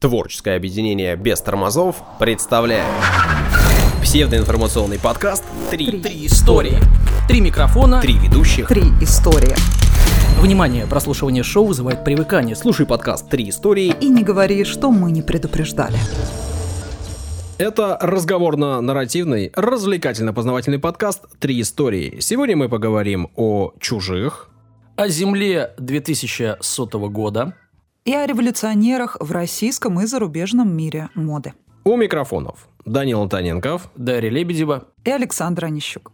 Творческое объединение без тормозов представляет псевдоинформационный подкаст «Три, Три истории. Три микрофона. Три ведущих». Три истории. Внимание, прослушивание шоу вызывает привыкание. Слушай подкаст «Три истории». И не говори, что мы не предупреждали. Это разговорно-нарративный, развлекательно-познавательный подкаст «Три истории». Сегодня мы поговорим о чужих, О земле 2100 года. И о революционерах в российском и зарубежном мире моды. у микрофонов Данил Антоненков. Дарья Лебедева. И Александр Онищук.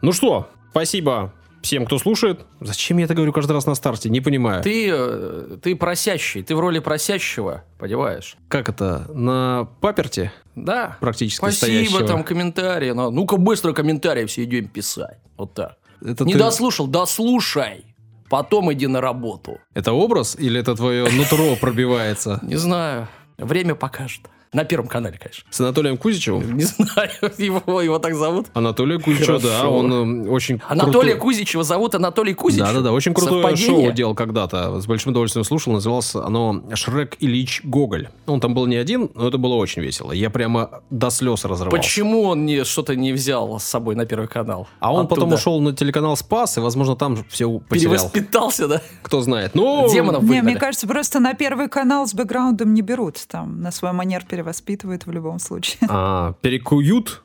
Ну что, спасибо всем, кто слушает. Зачем я это говорю каждый раз на старте? Не понимаю. Ты, э, ты просящий, ты в роли просящего, понимаешь? Как это? На паперте Да. практически Спасибо, стоящего? там комментарии. Ну-ка быстро комментарии все идем писать. Вот так. Это Не ты- дослушал, дослушай. Потом иди на работу. Это образ или это твое нутро пробивается? Не знаю. Время покажет. На Первом канале, конечно. С Анатолием Кузичевым? Не знаю, его, его так зовут. Анатолия Кузичева, да, он э, очень Анатолия крутой- Кузичева зовут Анатолий Кузич. Да-да-да, очень крутое Совпадение? шоу делал когда-то. С большим удовольствием слушал. Называлось оно «Шрек Ильич Гоголь». Он там был не один, но это было очень весело. Я прямо до слез разрывался. Почему он не, что-то не взял с собой на Первый канал? А он потом Оттуда. ушел на телеканал «Спас», и, возможно, там все потерял. Перевоспитался, да? Кто знает. Ну, Демонов Не, выгнали. мне кажется, просто на первый канал с бэкграундом не берут. Там на свой манер перевоспитывают в любом случае. а, перекуют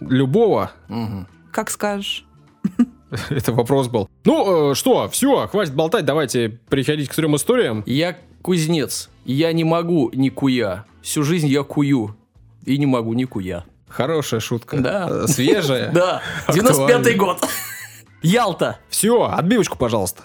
любого. Мгм. Как скажешь. Это вопрос был. Ну, э, что, все, хватит болтать, давайте переходить к трем историям. Я кузнец. Я не могу ни куя. Всю жизнь я кую. И не могу ни куя. Хорошая шутка. Да. Э, Свежая. Да, Актуально. 95-й год. Ялта. Все, отбивочку, пожалуйста.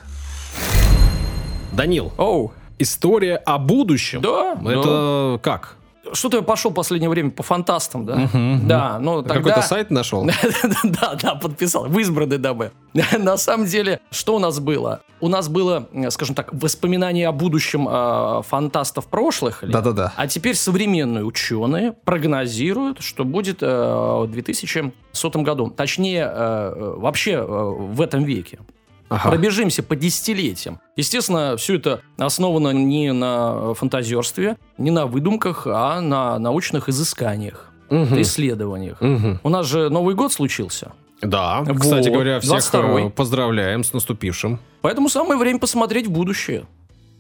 Данил, Оу. история о будущем. Да, Это как? Что-то я пошел в последнее время по фантастам, да? Да, ну тогда... Какой-то сайт нашел? Да, да, подписал. В избранной дабы. На самом деле, что у нас было? У нас было, э, скажем так, воспоминания о будущем э, фантастов прошлых. Да-да-да. А теперь современные ученые прогнозируют, что будет э, в 2100 году. Точнее, э, э, вообще э, в этом веке. Ага. Пробежимся по десятилетиям. Естественно, все это основано не на фантазерстве, не на выдумках, а на научных изысканиях, Мгм. исследованиях. Мгм. У нас же Новый год случился. Да, Вот, кстати говоря, всех 22-й. э, поздравляем с наступившим. Поэтому самое время посмотреть в будущее.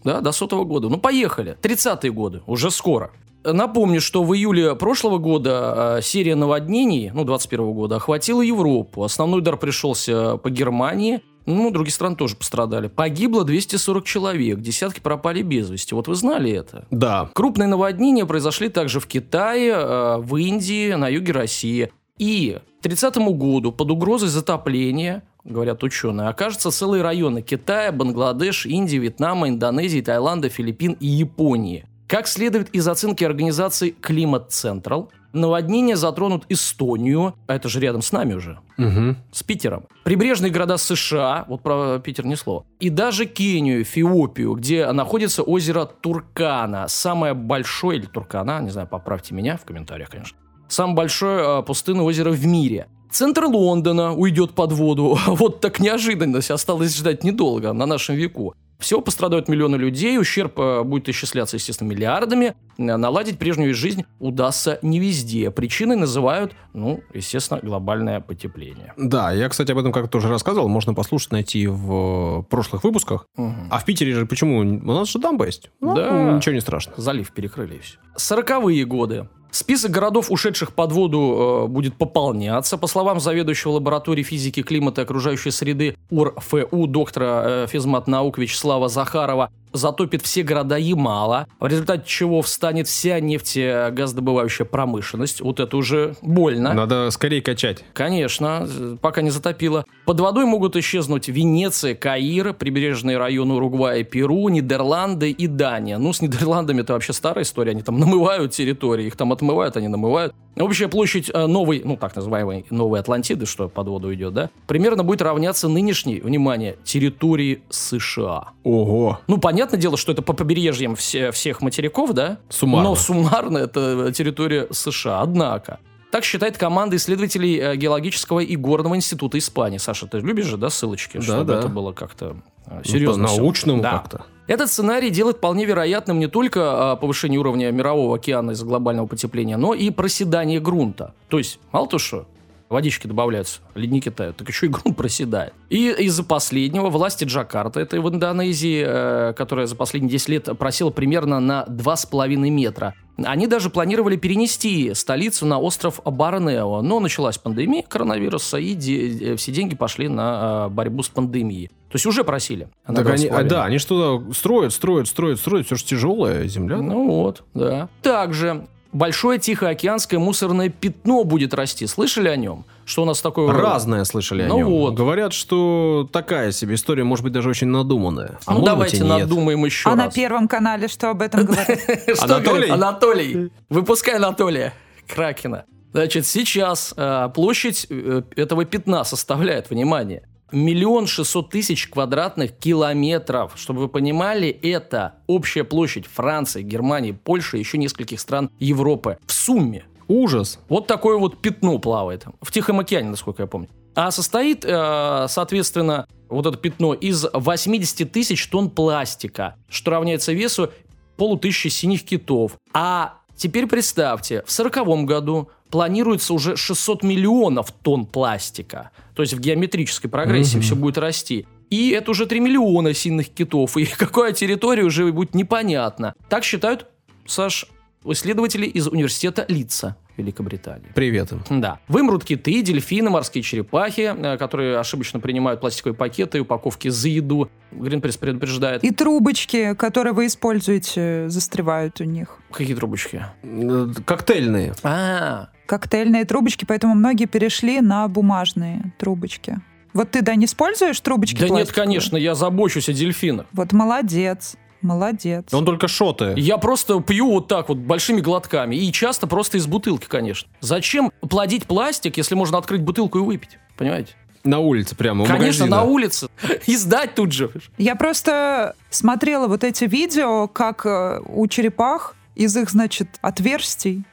Да, до сотого года. Ну, поехали. 30-е годы, уже скоро. Напомню, что в июле прошлого года э, серия наводнений, ну, 21 года, охватила Европу. Основной удар пришелся по Германии. Ну, другие страны тоже пострадали. Погибло 240 человек, десятки пропали без вести. Вот вы знали это? Да. Крупные наводнения произошли также в Китае, э, в Индии, на юге России. И к 30 году под угрозой затопления, говорят ученые, окажутся целые районы Китая, Бангладеш, Индии, Вьетнама, Индонезии, Таиланда, Филиппин и Японии. Как следует из оценки организации Климат Централ, наводнения затронут Эстонию, а это же рядом с нами уже, Мгм. с Питером. Прибрежные города США, вот про Питер ни слова. И даже Кению, Эфиопию, где находится озеро Туркана. Самое большое, или Туркана, не знаю, поправьте меня в комментариях, конечно. Самое большое э, пустынное озеро в мире. Центр Лондона уйдет под воду. Вот так неожиданность. Осталось ждать недолго, на нашем веку. Всего пострадают миллионы людей, ущерб э, будет исчисляться, естественно, миллиардами. Э, Наладить прежнюю жизнь удастся не везде. Причиной называют, ну, естественно, глобальное потепление. Да, я, кстати, об этом как-то уже рассказывал. Можно послушать, найти в э, прошлых выпусках. Мгм. А в Питере же почему? У нас же дамба есть. Ну, Да. Ничего не страшно. Залив перекрыли и все. Сороковые годы. Список городов, ушедших под воду, э, будет пополняться. По словам заведующего лабораторией физики климата и окружающей среды УРФУ доктора э, физмат наук Вячеслава Захарова, затопит все города Ямала, в результате чего встанет вся нефтегазодобывающая промышленность. Вот это уже больно. Надо скорее качать. Конечно, э, пока не затопило. Под водой могут исчезнуть Венеция, Каир, прибрежные районы Уругвая, Перу, Нидерланды и Дания. Ну, с Нидерландами это вообще старая история. Они там намывают территории, их там отмывают, они намывают. Общая площадь э, новой, ну, так называемой новой Атлантиды, что под воду идет, да, примерно будет равняться нынешней, внимание, территории США. Ого. Ну, понятное дело, что это по побережьям все- всех материков, да? Суммарно. Но суммарно это территория США. Однако, Так считает команда исследователей э, Геологического и Горного института Испании. Саша, ты любишь же, да, ссылочки? Да, Чтобы да. это было как-то э, серьезно. Ну, всё. по-научному Да. как-то. Этот сценарий делает вполне вероятным не только а, повышение уровня мирового океана из-за глобального потепления, но и проседание грунта. То есть, мало то, что водички добавляются, ледники тают, так еще и грунт проседает. И из-за последнего власти Джакарты, это в Индонезии, э, которая за последние 10 лет просела примерно на 2,5 метра, они даже планировали перенести столицу на остров Борнео, но началась пандемия коронавируса, и де- э, все деньги пошли на э, борьбу с пандемией. То есть уже просили. Так они, а, 2,5. да, они что-то строят, строят, строят, строят. Все же тяжелая земля. Ну вот, да. Также большое Тихоокеанское мусорное пятно будет расти. Слышали о нем? Что у нас такое... Разное слышали о Ну нем. вот. Говорят, что такая себе история, может быть, даже очень надуманная. А Ну давайте быть и нет. надумаем еще а на раз. первом канале что об этом говорят? Анатолий? Анатолий. Выпускай Анатолия Кракена. Значит, сейчас э, площадь э, этого пятна составляет, внимание, миллион шестьсот тысяч квадратных километров. Чтобы вы понимали, это общая площадь Франции, Германии, Польши и еще нескольких стран Европы в сумме. Ужас. Вот такое вот пятно плавает. В Тихом океане, насколько я помню. А состоит, э, соответственно, вот это пятно из 80 тысяч тонн пластика, что равняется весу полутысячи синих китов. А теперь представьте, в 1940 году планируется уже 600 миллионов тонн пластика. То есть в геометрической прогрессии все будет расти. И это уже 3 миллиона синих китов. И какая территория уже будет непонятно. Так считают, Саш, исследователи из университета Лица Великобритании. Привет им. Да. Вымрут киты, дельфины, морские черепахи, э, которые ошибочно принимают пластиковые пакеты и упаковки за еду. Гринпресс предупреждает. И трубочки, которые вы используете, застревают у них. Какие трубочки? Э, Коктейльные. А, Коктейльные трубочки, поэтому многие перешли на бумажные трубочки. Вот ты, да, не используешь трубочки да нет, конечно, я забочусь о дельфинах. Вот молодец, молодец. Он только шоты. Я просто пью вот так вот большими глотками. И часто просто из бутылки, конечно. Зачем плодить пластик, если можно открыть бутылку и выпить? Понимаете? На улице прямо, у Конечно, магазина. на улице. И сдать тут же. Я просто смотрела вот эти видео, как э, у черепах из их, значит, отверстий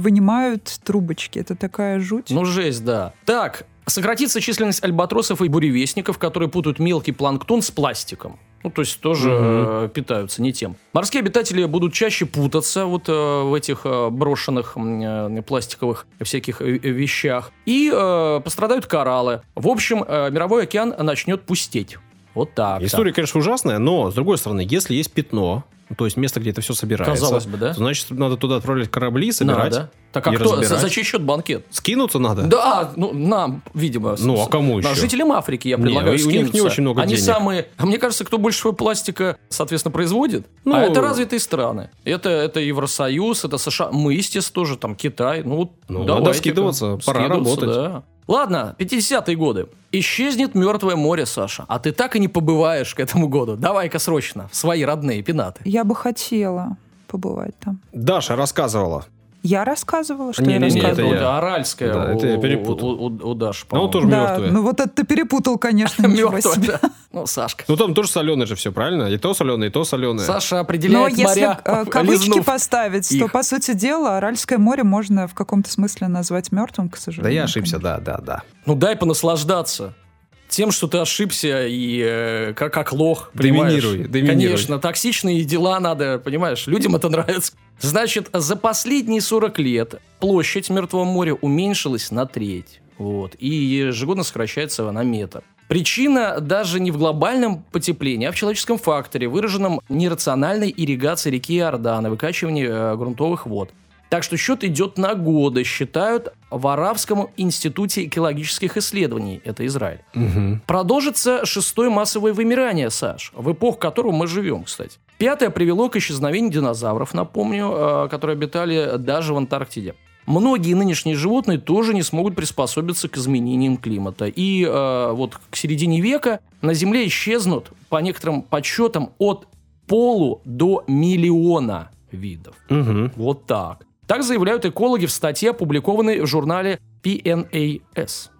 вынимают трубочки. Это такая жуть. Ну, жесть, да. Так, сократится численность альбатросов и буревестников, которые путают мелкий планктон с пластиком. Ну, то есть тоже э, питаются не тем. Морские обитатели будут чаще путаться вот э, в этих э, брошенных э, пластиковых всяких э, э, вещах. И э, пострадают кораллы. В общем, э, мировой океан начнет пустеть. Вот так. История, конечно, ужасная, но, с другой стороны, если есть пятно, то есть место, где это все собирается, Казалось бы, да? значит, надо туда отправлять корабли, собирать. Надо. Так а кто? Разбирать. за чей счет банкет? Скинуться надо? Да, ну нам, видимо. Ну, а кому еще? жителям Африки я Не, предлагаю у них не скинуться. очень много Они денег. самые... А мне кажется, кто больше всего пластика, соответственно, производит, Ну, а это развитые страны. Это, это Евросоюз, это США. Мы, естественно, тоже там Китай. Ну, вот Ну, давайте-ка надо скидываться, пора скидываться, работать. да. Ладно, 50-е годы. Исчезнет Мертвое море, Саша. А ты так и не побываешь к этому году. Давай-ка срочно в свои родные пенаты. Я бы хотела побывать там. Даша рассказывала. Я рассказывала, что Не-не-не, я это рассказывала. я. Это Аральская Да, это я у- перепутал. У, у- у Даши, Ну, он тоже Да, мертвые. ну вот это ты перепутал, конечно, Мертвая, себе. да. Ну, Сашка. Ну, там тоже соленое же все, правильно? И то соленое, и то соленое. Саша Но определяет если моря, э, кавычки поставить, то, по сути дела, Аральское море можно в каком-то смысле назвать мертвым, к Да сожалению. я ошибся, да, да, да. Ну дай понаслаждаться тем, что ты ошибся и э, как, как лох, понимаешь? Доминируй, доминируй. Конечно, токсичные дела надо, понимаешь, людям это нравится. Значит, за последние 40 лет площадь Мертвого моря уменьшилась на треть. Вот, и ежегодно сокращается на метр. Причина даже не в глобальном потеплении, а в человеческом факторе, выраженном нерациональной ирригацией реки Иордан и выкачивании э, грунтовых вод. Так что счет идет на годы, считают в Арабском институте экологических исследований. Это Израиль. Мгм. Продолжится шестое массовое вымирание, Саш, в эпоху которого мы живем, кстати. Пятое привело к исчезновению динозавров, напомню, э, которые обитали даже в Антарктиде. Многие нынешние животные тоже не смогут приспособиться к изменениям климата. И э, вот к середине века на Земле исчезнут, по некоторым подсчетам, от полу до миллиона видов. Мгм. Вот так. Так заявляют экологи в статье, опубликованной в журнале PNAS.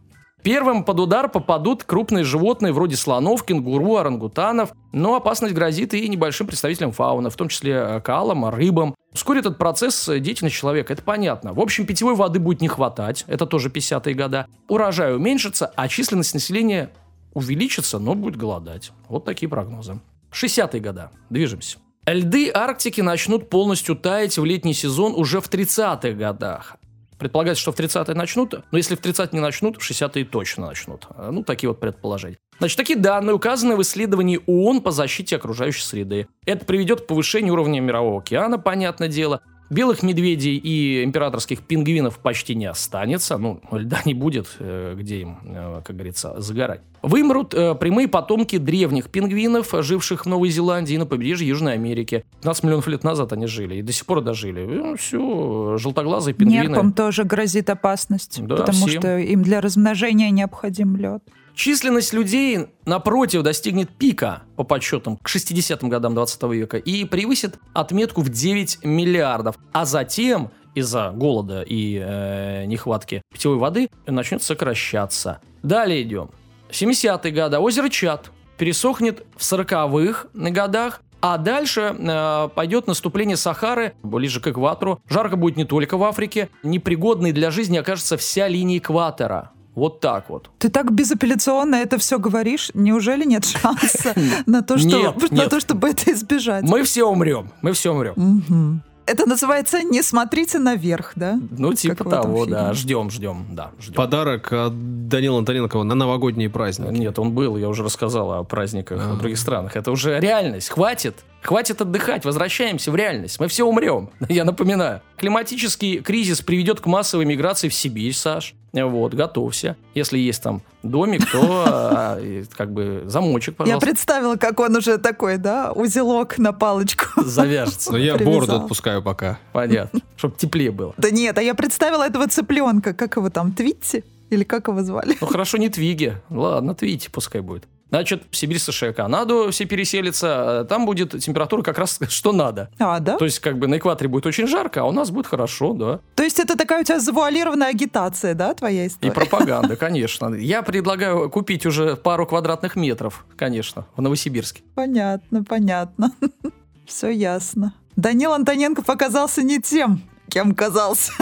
Первым под удар попадут крупные животные вроде слонов, кенгуру, орангутанов, но опасность грозит и небольшим представителям фауны, в том числе э, коалам, рыбам. Ускорит этот процесс э, деятельность человека, это понятно. В общем, питьевой воды будет не хватать, это тоже 50-е года. Урожай уменьшится, а численность населения увеличится, но будет голодать. Вот такие прогнозы. 60-е года. Движемся. Льды Арктики начнут полностью таять в летний сезон уже в 30-х годах. Предполагается, что в 30-е начнут, но если в 30-е не начнут, в 60-е точно начнут. Ну, такие вот предположения. Значит, такие данные указаны в исследовании ООН по защите окружающей среды. Это приведет к повышению уровня Мирового океана, понятное дело, Белых медведей и императорских пингвинов почти не останется. Ну, льда не будет, э, где им, э, как говорится, загорать. Вымрут э, прямые потомки древних пингвинов, живших в Новой Зеландии и на побережье Южной Америки. 15 миллионов лет назад они жили и до сих пор дожили. Ну, все, желтоглазые пингвины. Нерпам тоже грозит опасность, Да, потому всем. что им для размножения необходим лед. Численность людей, напротив, достигнет пика, по подсчетам, к 60-м годам 20 века и превысит отметку в 9 миллиардов. А затем, из-за голода и э, нехватки питьевой воды, начнет сокращаться. Далее идем. 70-е годы. Озеро Чат пересохнет в 40-х годах, а дальше э, пойдет наступление Сахары ближе к экватору. Жарко будет не только в Африке. Непригодной для жизни окажется вся линия экватора. Вот так вот. Ты так безапелляционно это все говоришь. Неужели нет шанса на то, что, Нет, на нет. то чтобы это избежать? Мы все умрем. Мы все умрем. Мгм. Это называется «Не смотрите наверх», да? Ну, типа Как в этом того, да. Ждем, ждем, да, ждем. Подарок от Данила Антоненкова на новогодние праздники. Нет, он был, я уже рассказал о праздниках А. в других странах. Это уже реальность. Хватит. Хватит отдыхать, возвращаемся в реальность. Мы все умрем, я напоминаю. Климатический кризис приведет к массовой миграции в Сибирь, Саш. Вот, готовься. Если есть там домик, то а, как бы замочек, Я пожалуйста, представила, как он уже такой, да, узелок на палочку. завяжется. Но я Привязал. бороду отпускаю пока. Понятно. Чтобы теплее было. Да нет, а я представила этого цыпленка, как его там, Твитти? Или как его звали? Ну хорошо, не Твиги. Ладно, Твити пускай будет. Значит, в Сибирь, США, Канаду все переселятся. а Там будет температура как раз что надо. А, да? То есть, как бы на экваторе будет очень жарко, а у нас будет хорошо, да. То есть это такая у тебя завуалированная агитация, да, твоя И история? пропаганда, конечно. Я предлагаю купить уже пару квадратных метров, конечно, в Новосибирске. Понятно, понятно. Все ясно. Данил Антоненко показался не тем, кем казался.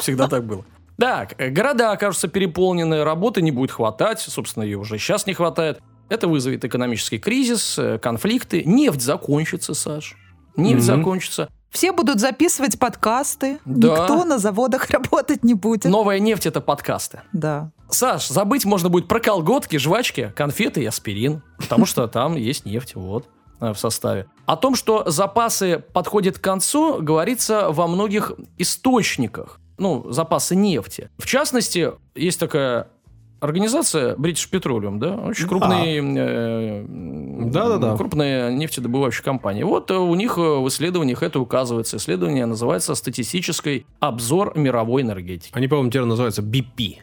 Всегда так было. Так, э, города окажутся переполнены, работы не будет хватать, собственно, ее уже сейчас не хватает. Это вызовет экономический кризис, э, конфликты. Нефть закончится, Саш. Нефть Мгм. закончится. Все будут записывать подкасты, Да. никто на заводах работать не будет. Новая нефть – это подкасты. Да. Саш, забыть можно будет про колготки, жвачки, конфеты и аспирин, потому что там есть нефть, вот, э, в составе. О том, что запасы подходят к концу, говорится во многих источниках. Ну, запасы нефти. В частности, есть такая организация British Petroleum, да, очень крупные, э, Да-да-да. крупная нефтедобывающая компания. Вот э, у них э, в исследованиях это указывается. Исследование называется «Статистический обзор мировой энергетики». Они, по-моему, теперь называются BP.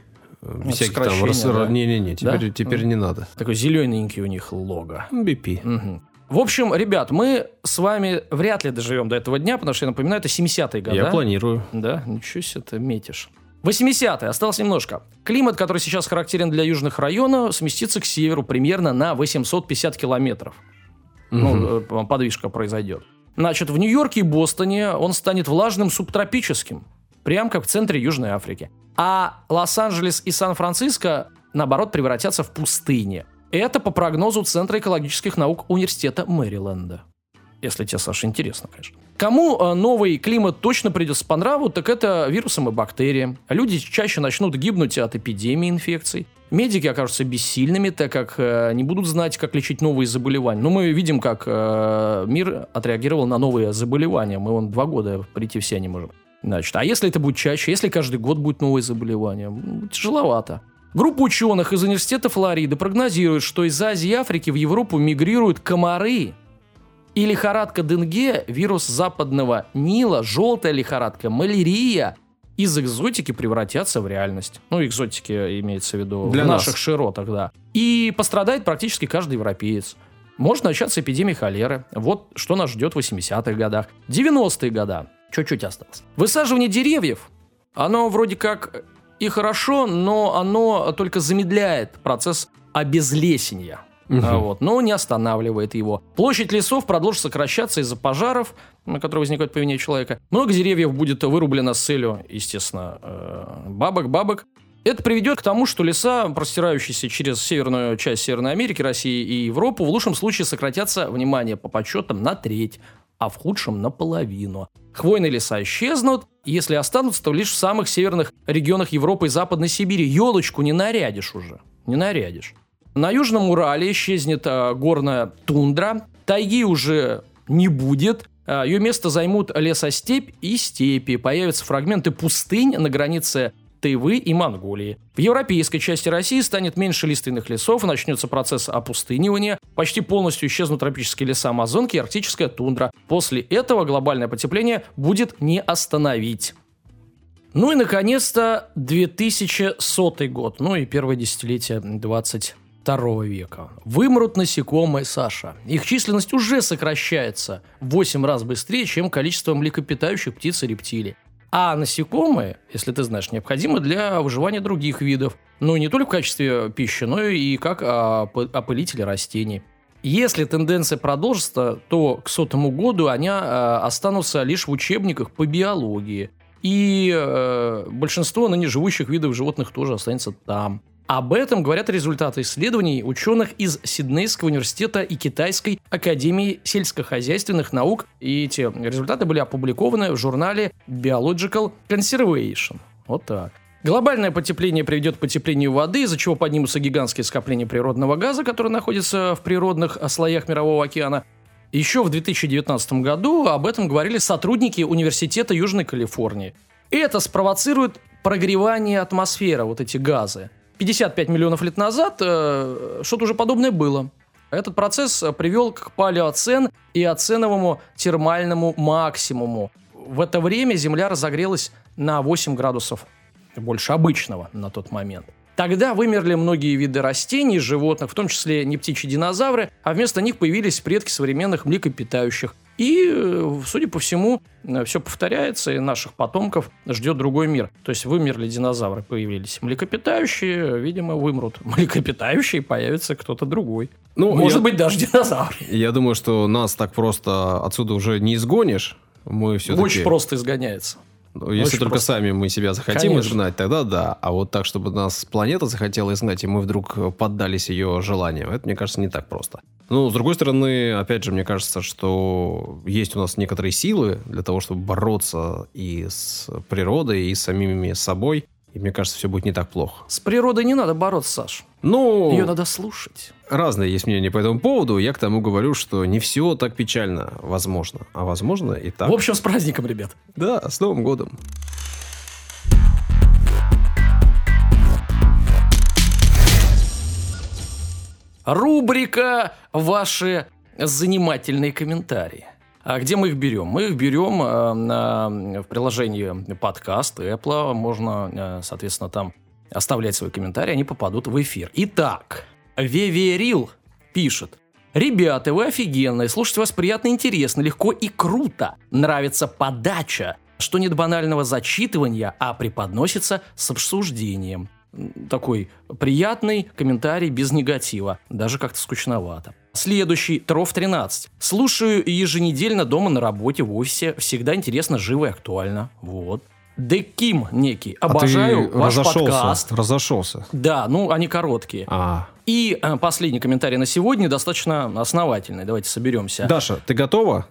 Без всяких там... рас- да. Не-не-не, теперь, Да? теперь не надо. Такой зелененький у них лого. BP. Мгм. В общем, ребят, мы с вами вряд ли доживем до этого дня, потому что, я напоминаю, это 70-е годы. Я планирую. Да, ничего себе ты метишь. 80-е, осталось немножко. Климат, который сейчас характерен для южных районов, сместится к северу примерно на 850 километров. Ну, э, подвижка произойдет. Значит, в Нью-Йорке и Бостоне он станет влажным субтропическим, прям как в центре Южной Африки. А Лос-Анджелес и Сан-Франциско, наоборот, превратятся в пустыни. Это по прогнозу Центра экологических наук Университета Мэриленда. Если тебе, Саша, интересно, конечно. Кому э, новый климат точно придется по нраву, так это вирусам и бактериям. Люди чаще начнут гибнуть от эпидемии инфекций. Медики окажутся бессильными, так как э, не будут знать, как лечить новые заболевания. Но мы видим, как э, мир отреагировал на новые заболевания. Мы вон два года прийти все не можем. Значит, а если это будет чаще, если каждый год будет новые заболевания, тяжеловато. Группа ученых из университета Флориды прогнозирует, что из Азии и Африки в Европу мигрируют комары. И лихорадка Денге, вирус западного Нила, желтая лихорадка, малярия из экзотики превратятся в реальность. Ну, экзотики имеется в виду Для в нас. наших широтах, да. И пострадает практически каждый европеец. Может начаться эпидемия холеры. Вот что нас ждет в 80-х годах. 90-е года. Чуть-чуть осталось. Высаживание деревьев, оно вроде как и хорошо, но оно только замедляет процесс обезлесения. А, Вот, но не останавливает его. Площадь лесов продолжит сокращаться из-за пожаров, которые возникают по вине человека. Много деревьев будет вырублено с целью, естественно, э, бабок-бабок. Это приведет к тому, что леса, простирающиеся через северную часть Северной Америки, России и Европу, в лучшем случае сократятся, внимание, по подсчетам, на треть, а в худшем – наполовину. Хвойные леса исчезнут, если останутся, то лишь в самых северных регионах Европы и Западной Сибири. Елочку не нарядишь уже, не нарядишь. На Южном Урале исчезнет э, горная тундра, тайги уже не будет, а, ее место займут лесостепь и степи. Появятся фрагменты пустынь на границе Тайвы и Монголии. В европейской части России станет меньше лиственных лесов, начнется процесс опустынивания, почти полностью исчезнут тропические леса Амазонки и арктическая тундра. После этого глобальное потепление будет не остановить. Ну и, наконец-то, 2100 год, ну и первое десятилетие 22 века. Вымрут насекомые, Саша. Их численность уже сокращается в 8 раз быстрее, чем количество млекопитающих птиц и рептилий. А насекомые, если ты знаешь, необходимы для выживания других видов. Ну, не только в качестве пищи, но и как опылители растений. Если тенденция продолжится, то к сотому году они а, останутся лишь в учебниках по биологии. И э, большинство ныне живущих видов животных тоже останется там. Об этом говорят результаты исследований ученых из Сиднейского университета и Китайской академии сельскохозяйственных наук. И эти результаты были опубликованы в журнале Biological Conservation. Вот так. Глобальное потепление приведет к потеплению воды, из-за чего поднимутся гигантские скопления природного газа, которые находятся в природных слоях Мирового океана. Еще в 2019 году об этом говорили сотрудники Университета Южной Калифорнии. Это спровоцирует прогревание атмосферы, вот эти газы. 55 миллионов лет назад э, что-то уже подобное было. Этот процесс привел к палеоцен и оценовому термальному максимуму. В это время Земля разогрелась на 8 градусов больше обычного на тот момент. Тогда вымерли многие виды растений, животных, в том числе не птичьи динозавры, а вместо них появились предки современных млекопитающих. И, э, судя по всему, э, все повторяется, и наших потомков ждет другой мир. То есть вымерли динозавры, появились млекопитающие, видимо, вымрут. Млекопитающие, появится кто-то другой. Ну, Может я, быть, даже динозавр. Я думаю, что нас так просто отсюда уже не изгонишь. Мы все-таки... Очень просто изгоняется. Ну, если Очень только просто. сами мы себя захотим Конечно. изгнать, тогда да. А вот так, чтобы нас планета захотела изгнать, и мы вдруг поддались ее желанию, это, мне кажется, не так просто. Ну, с другой стороны, опять же, мне кажется, что есть у нас некоторые силы для того, чтобы бороться и с природой, и с самими собой. И мне кажется, все будет не так плохо. С природой не надо бороться, Саш. Ну... Ее надо слушать. Разные есть мнения по этому поводу. Я к тому говорю, что не все так печально, возможно. А возможно и так. В общем, с праздником, ребят. Да, с Новым годом. Рубрика «Ваши занимательные комментарии». А где мы их берем? Мы их берем э, на, в приложении подкаст Apple. Можно, э, соответственно, там оставлять свои комментарии, они попадут в эфир. Итак, Веверил пишет. Ребята, вы офигенные, слушать вас приятно интересно, легко и круто. Нравится подача, что нет банального зачитывания, а преподносится с обсуждением. Такой приятный комментарий без негатива, даже как-то скучновато. Следующий, Тров 13. Слушаю еженедельно дома на работе, в офисе. Всегда интересно, живо и актуально. Вот. Деким некий. Обожаю а ваш разошелся, подкаст. Разошелся. Да, ну они короткие. А. И э, последний комментарий на сегодня достаточно основательный. Давайте соберемся. Даша, ты готова?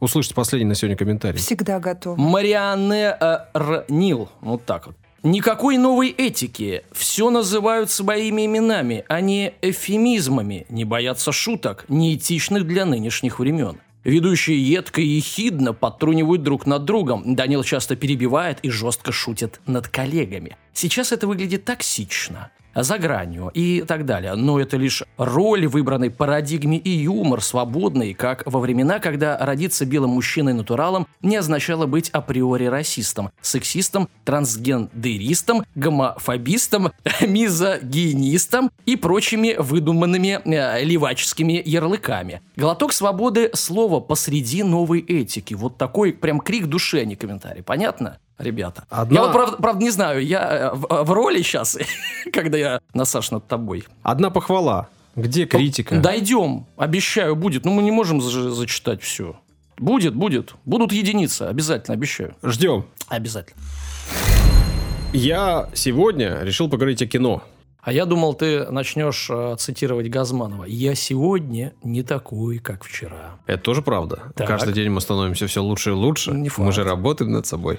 Услышать последний на сегодня комментарий. Всегда готов. Марианне э, Рнил. Вот так вот. Никакой новой этики. Все называют своими именами, а не эфемизмами. Не боятся шуток, неэтичных для нынешних времен. Ведущие едко и ехидно подтрунивают друг над другом. Данил часто перебивает и жестко шутит над коллегами. Сейчас это выглядит токсично за гранью и так далее. Но это лишь роль выбранной парадигме и юмор, свободный, как во времена, когда родиться белым мужчиной-натуралом не означало быть априори расистом, сексистом, трансгендеристом, гомофобистом, мизогинистом и прочими выдуманными э, леваческими ярлыками. Глоток свободы – слово посреди новой этики. Вот такой прям крик души, а не комментарий. Понятно? Ребята. Одна... Я вот, правда, правда, не знаю, я э, в, в роли сейчас, когда я на Саш над тобой. Одна похвала. Где критика? Дойдем, обещаю, будет. Но мы не можем за зачитать все. Будет, будет. Будут единицы, обязательно, обещаю. Ждем. Обязательно. Я сегодня решил поговорить о кино. А я думал, ты начнешь э, цитировать Газманова. «Я сегодня не такой, как вчера». Это тоже правда. Так. Каждый день мы становимся все лучше и лучше. Не мы факт. же работаем над собой.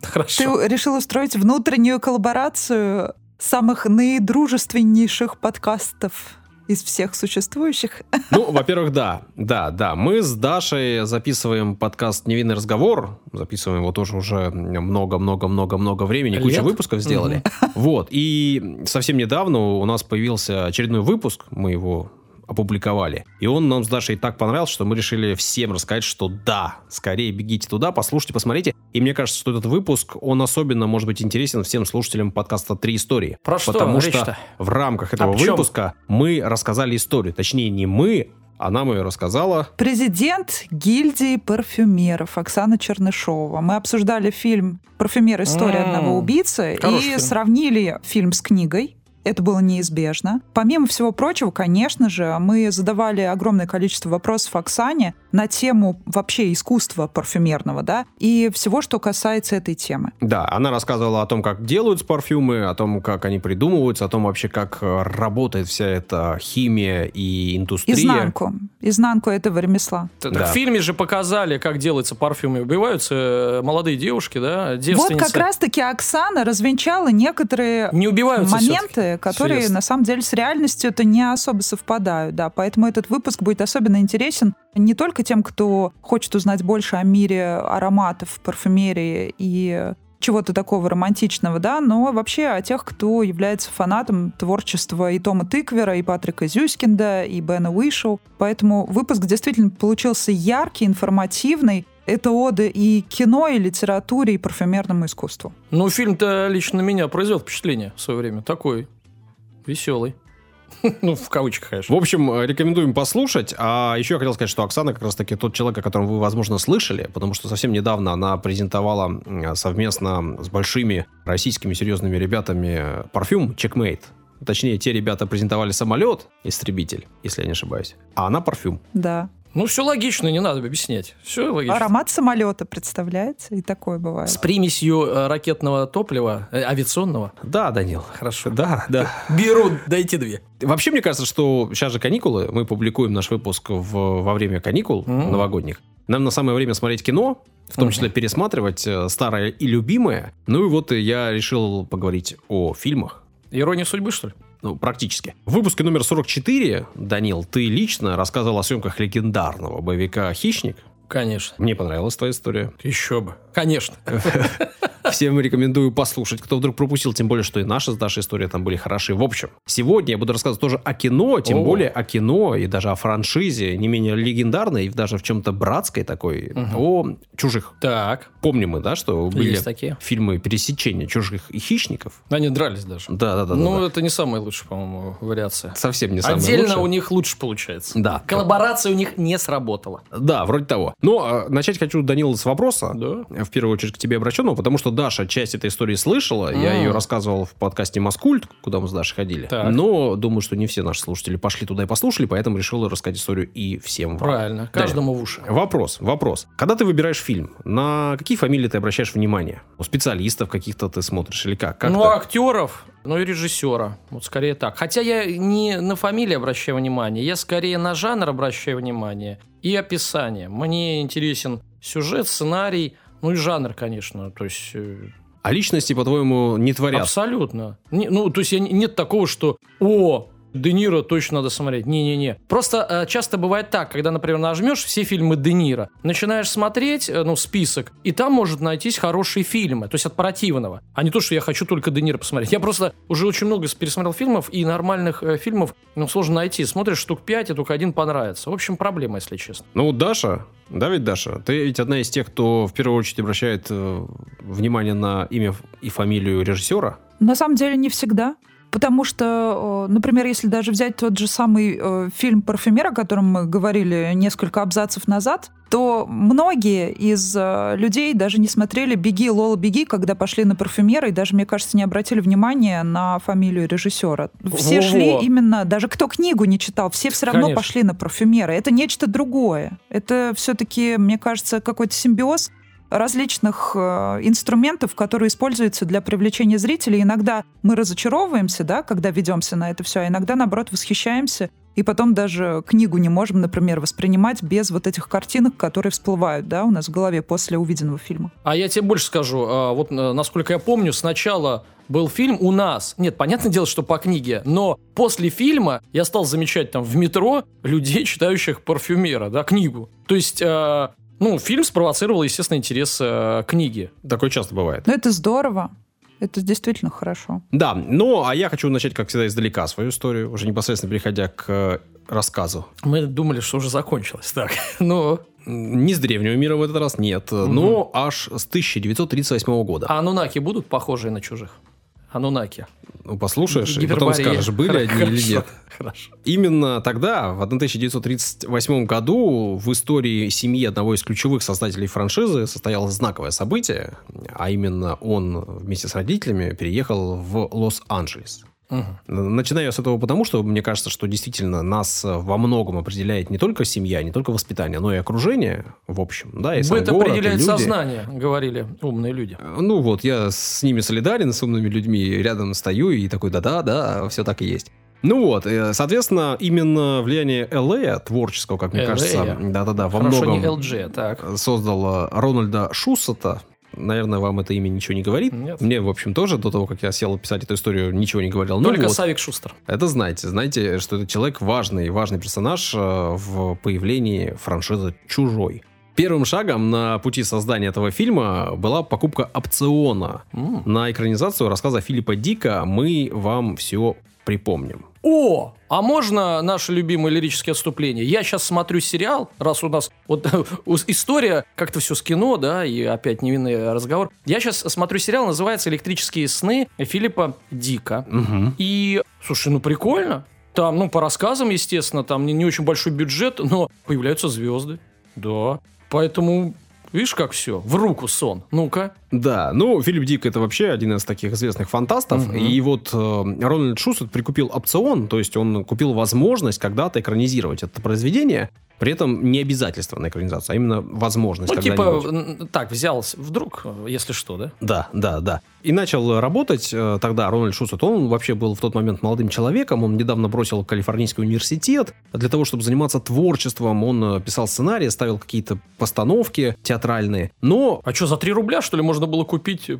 Хорошо. Ты решил устроить внутреннюю коллаборацию самых наидружественнейших подкастов из всех существующих. Ну, во-первых, да. Да, да. Мы с Дашей записываем подкаст «Невинный разговор». Записываем его тоже уже много-много-много-много времени. Кучу Лет? выпусков сделали. Вот. И совсем недавно у нас появился очередной выпуск. Мы его опубликовали. И он нам с Дашей так понравился, что мы решили всем рассказать, что да, скорее бегите туда, послушайте, посмотрите. И мне кажется, что этот выпуск, он особенно может быть интересен всем слушателям подкаста «Три истории». Про что Потому что в рамках этого О чем? выпуска мы рассказали историю. Точнее, не мы, а нам ее рассказала Президент гильдии парфюмеров Оксана Чернышова. Мы обсуждали фильм «Парфюмер. История одного убийцы» и фильм. сравнили фильм с книгой. Это было неизбежно. Помимо всего прочего, конечно же, мы задавали огромное количество вопросов Оксане на тему вообще искусства парфюмерного, да, и всего, что касается этой темы. Да, она рассказывала о том, как делаются парфюмы, о том, как они придумываются, о том вообще, как э, работает вся эта химия и индустрия. Изнанку. Изнанку этого ремесла. Так Да. В фильме же показали, как делается парфюм и убиваются э, молодые девушки, да, Вот девственницы. как раз-таки Оксана развенчала некоторые Не убиваются моменты, которые Средств. на самом деле с реальностью это не особо совпадают, да. Поэтому этот выпуск будет особенно интересен не только тем, кто хочет узнать больше о мире ароматов, парфюмерии и чего-то такого романтичного, да, но вообще о тех, кто является фанатом творчества и Тома Тыквера, и Патрика Зюскинда, и Бена Уишоу. Поэтому выпуск действительно получился яркий, информативный. Это ода и кино, и литературе, и парфюмерному искусству. Ну, фильм-то лично на меня произвел впечатление в свое время. Такой веселый. Ну, в кавычках, В конечно. общем, э, рекомендуем послушать. А еще я хотел сказать, что Оксана как раз-таки тот человек, о котором вы, возможно, слышали, потому что совсем недавно она презентовала м, совместно с большими российскими серьезными ребятами э, парфюм Checkmate. Точнее, те ребята презентовали самолет, истребитель, если я не ошибаюсь, а она парфюм. Да. Ну, все логично, не надо объяснять. Все логично. Аромат самолета, представляете? И такое бывает. С примесью э, ракетного топлива, э, авиационного. Да, Данил. Хорошо. Да, да. Беру, дайте две. Вообще, мне кажется, что сейчас же каникулы, мы публикуем наш выпуск в- во время каникул Мгм. новогодних. Нам на самое время смотреть кино, в том числе пересматривать э, старое и любимое. Ну и вот я решил поговорить о фильмах. Ирония судьбы, что ли? Ну, практически. В выпуске номер 44, Данил, ты лично рассказывал о съемках легендарного боевика «Хищник». Конечно. Мне понравилась твоя история. Еще бы. Конечно. Всем рекомендую послушать, кто вдруг пропустил, тем более, что и наша с Дашей история там были хороши. В общем, сегодня я буду рассказывать тоже о кино, тем О. более о кино и даже о франшизе, не менее легендарной, и даже в чем-то братской такой, о чужих. Так. Помним мы, да, что были Есть такие. фильмы пересечения чужих и хищников? Они дрались даже. Да-да-да. ну, это не самая лучшая, по-моему, вариация. Совсем не самое Отдельно лучшее. у них лучше получается. Да. Коллаборация у них не сработала. Да, вроде того. Но а, начать хочу, Данил, с вопроса. Да. В первую очередь к тебе обращенного, потому что Даша часть этой истории слышала. Я М. ее рассказывал в подкасте «Маскульт», куда мы с Дашей ходили. Так. Но думаю, что не все наши слушатели пошли туда и послушали, поэтому решил рассказать историю и всем вам. Правильно. Каждому в уши. Вопрос, вопрос. Когда ты выбираешь фильм, на какие фамилии ты обращаешь внимание? У специалистов каких-то ты смотришь или как? Как ну, это? актеров, ну и режиссера. Вот скорее так. Хотя я не на фамилии обращаю внимание, я скорее на жанр обращаю внимание и описание. Мне интересен сюжет, сценарий, ну и жанр, конечно. То есть э, А личности, по-твоему, не творят? Абсолютно. Не- ну, то есть я не- нет такого, что «О, Де Ниро точно надо смотреть». Не-не-не. Просто э, часто бывает так, когда, например, нажмешь все фильмы Де Ниро, начинаешь смотреть, э, ну, список, и там может найтись хорошие фильмы, то есть от противного. А не то, что я хочу только Де Ниро посмотреть. Я просто уже очень много пересмотрел фильмов, и нормальных э, фильмов ну, сложно найти. Смотришь штук 5, и только один понравится. В общем, проблема, если честно. Ну, Даша, да ведь Даша, ты ведь одна из тех, кто в первую очередь обращает э, внимание на имя и фамилию режиссера. На самом деле не всегда. Потому что, э, например, если даже взять тот же самый э, фильм «Парфюмер», о котором мы говорили несколько абзацев назад, то многие из э, людей даже не смотрели «Беги, Лола, беги», когда пошли на «Парфюмера», и даже, мне кажется, не обратили внимания на фамилию режиссера. Все Во-во. шли именно, даже кто книгу не читал, все все равно Конечно. пошли на «Парфюмера». Это нечто другое. Это все-таки, мне кажется, какой-то симбиоз различных э, инструментов, которые используются для привлечения зрителей. Иногда мы разочаровываемся, да, когда ведемся на это все, а иногда, наоборот, восхищаемся и потом даже книгу не можем, например, воспринимать без вот этих картинок, которые всплывают, да, у нас в голове после увиденного фильма. А я тебе больше скажу. А, вот э, насколько я помню, сначала был фильм у нас. Нет, понятное дело, что по книге, но после фильма я стал замечать там в метро людей, читающих парфюмера, да, книгу. То есть э, ну, фильм спровоцировал, естественно, интерес э, книги. Такое часто бывает. Ну, это здорово. Это действительно хорошо. Да, ну, а я хочу начать, как всегда, издалека свою историю, уже непосредственно переходя к э, рассказу. Мы думали, что уже закончилось. Так, ну... Не с древнего мира в этот раз, нет, угу. но аж с 1938 года. А анунаки будут похожие на чужих? Анунаки. Ну, послушаешь, и потом скажешь, были они хорошо, или нет. Хорошо. Именно тогда, в 1938 году, в истории семьи одного из ключевых создателей франшизы состоялось знаковое событие, а именно он вместе с родителями переехал в Лос-Анджелес. Угу. Начинаю с этого потому, что мне кажется, что действительно нас во многом определяет не только семья, не только воспитание, но и окружение, в общем. Да, и Это город, определяет и сознание, говорили умные люди. Ну вот, я с ними солидарен, с умными людьми, рядом стою и такой, да-да, да, все так и есть. Ну вот, э, соответственно, именно влияние LA, творческого, как мне LA. кажется, да-да-да, во Хорошо многом LG, так. создал Рональда Шуссета, Наверное, вам это имя ничего не говорит. Нет. Мне, в общем, тоже до того, как я сел писать эту историю, ничего не говорил. Только ну, вот, Савик Шустер. Это знаете. Знаете, что это человек важный, важный персонаж э, в появлении франшизы «Чужой». Первым шагом на пути создания этого фильма была покупка опциона mm. на экранизацию рассказа Филиппа Дика «Мы вам все припомним». О, а можно наше любимое лирическое отступление? Я сейчас смотрю сериал, раз у нас вот история, как-то все с кино, да, и опять невинный разговор. Я сейчас смотрю сериал, называется «Электрические сны» Филиппа Дика. Угу. И, слушай, ну прикольно. Там, ну, по рассказам, естественно, там не, не очень большой бюджет, но появляются звезды. Да. Поэтому Видишь, как все? В руку сон. Ну-ка. Да, ну, Филипп Дик это вообще один из таких известных фантастов. Угу. И вот э, Рональд Шусет прикупил опцион, то есть он купил возможность когда-то экранизировать это произведение. При этом не обязательство на экранизацию, а именно возможность. Ну, типа, так, взялся вдруг, если что, да? Да, да, да. И начал работать э, тогда Рональд Шустед. Он вообще был в тот момент молодым человеком. Он недавно бросил Калифорнийский университет. Для того, чтобы заниматься творчеством, он э, писал сценарии, ставил какие-то постановки театральные. Но... А что, за 3 рубля, что ли, можно было купить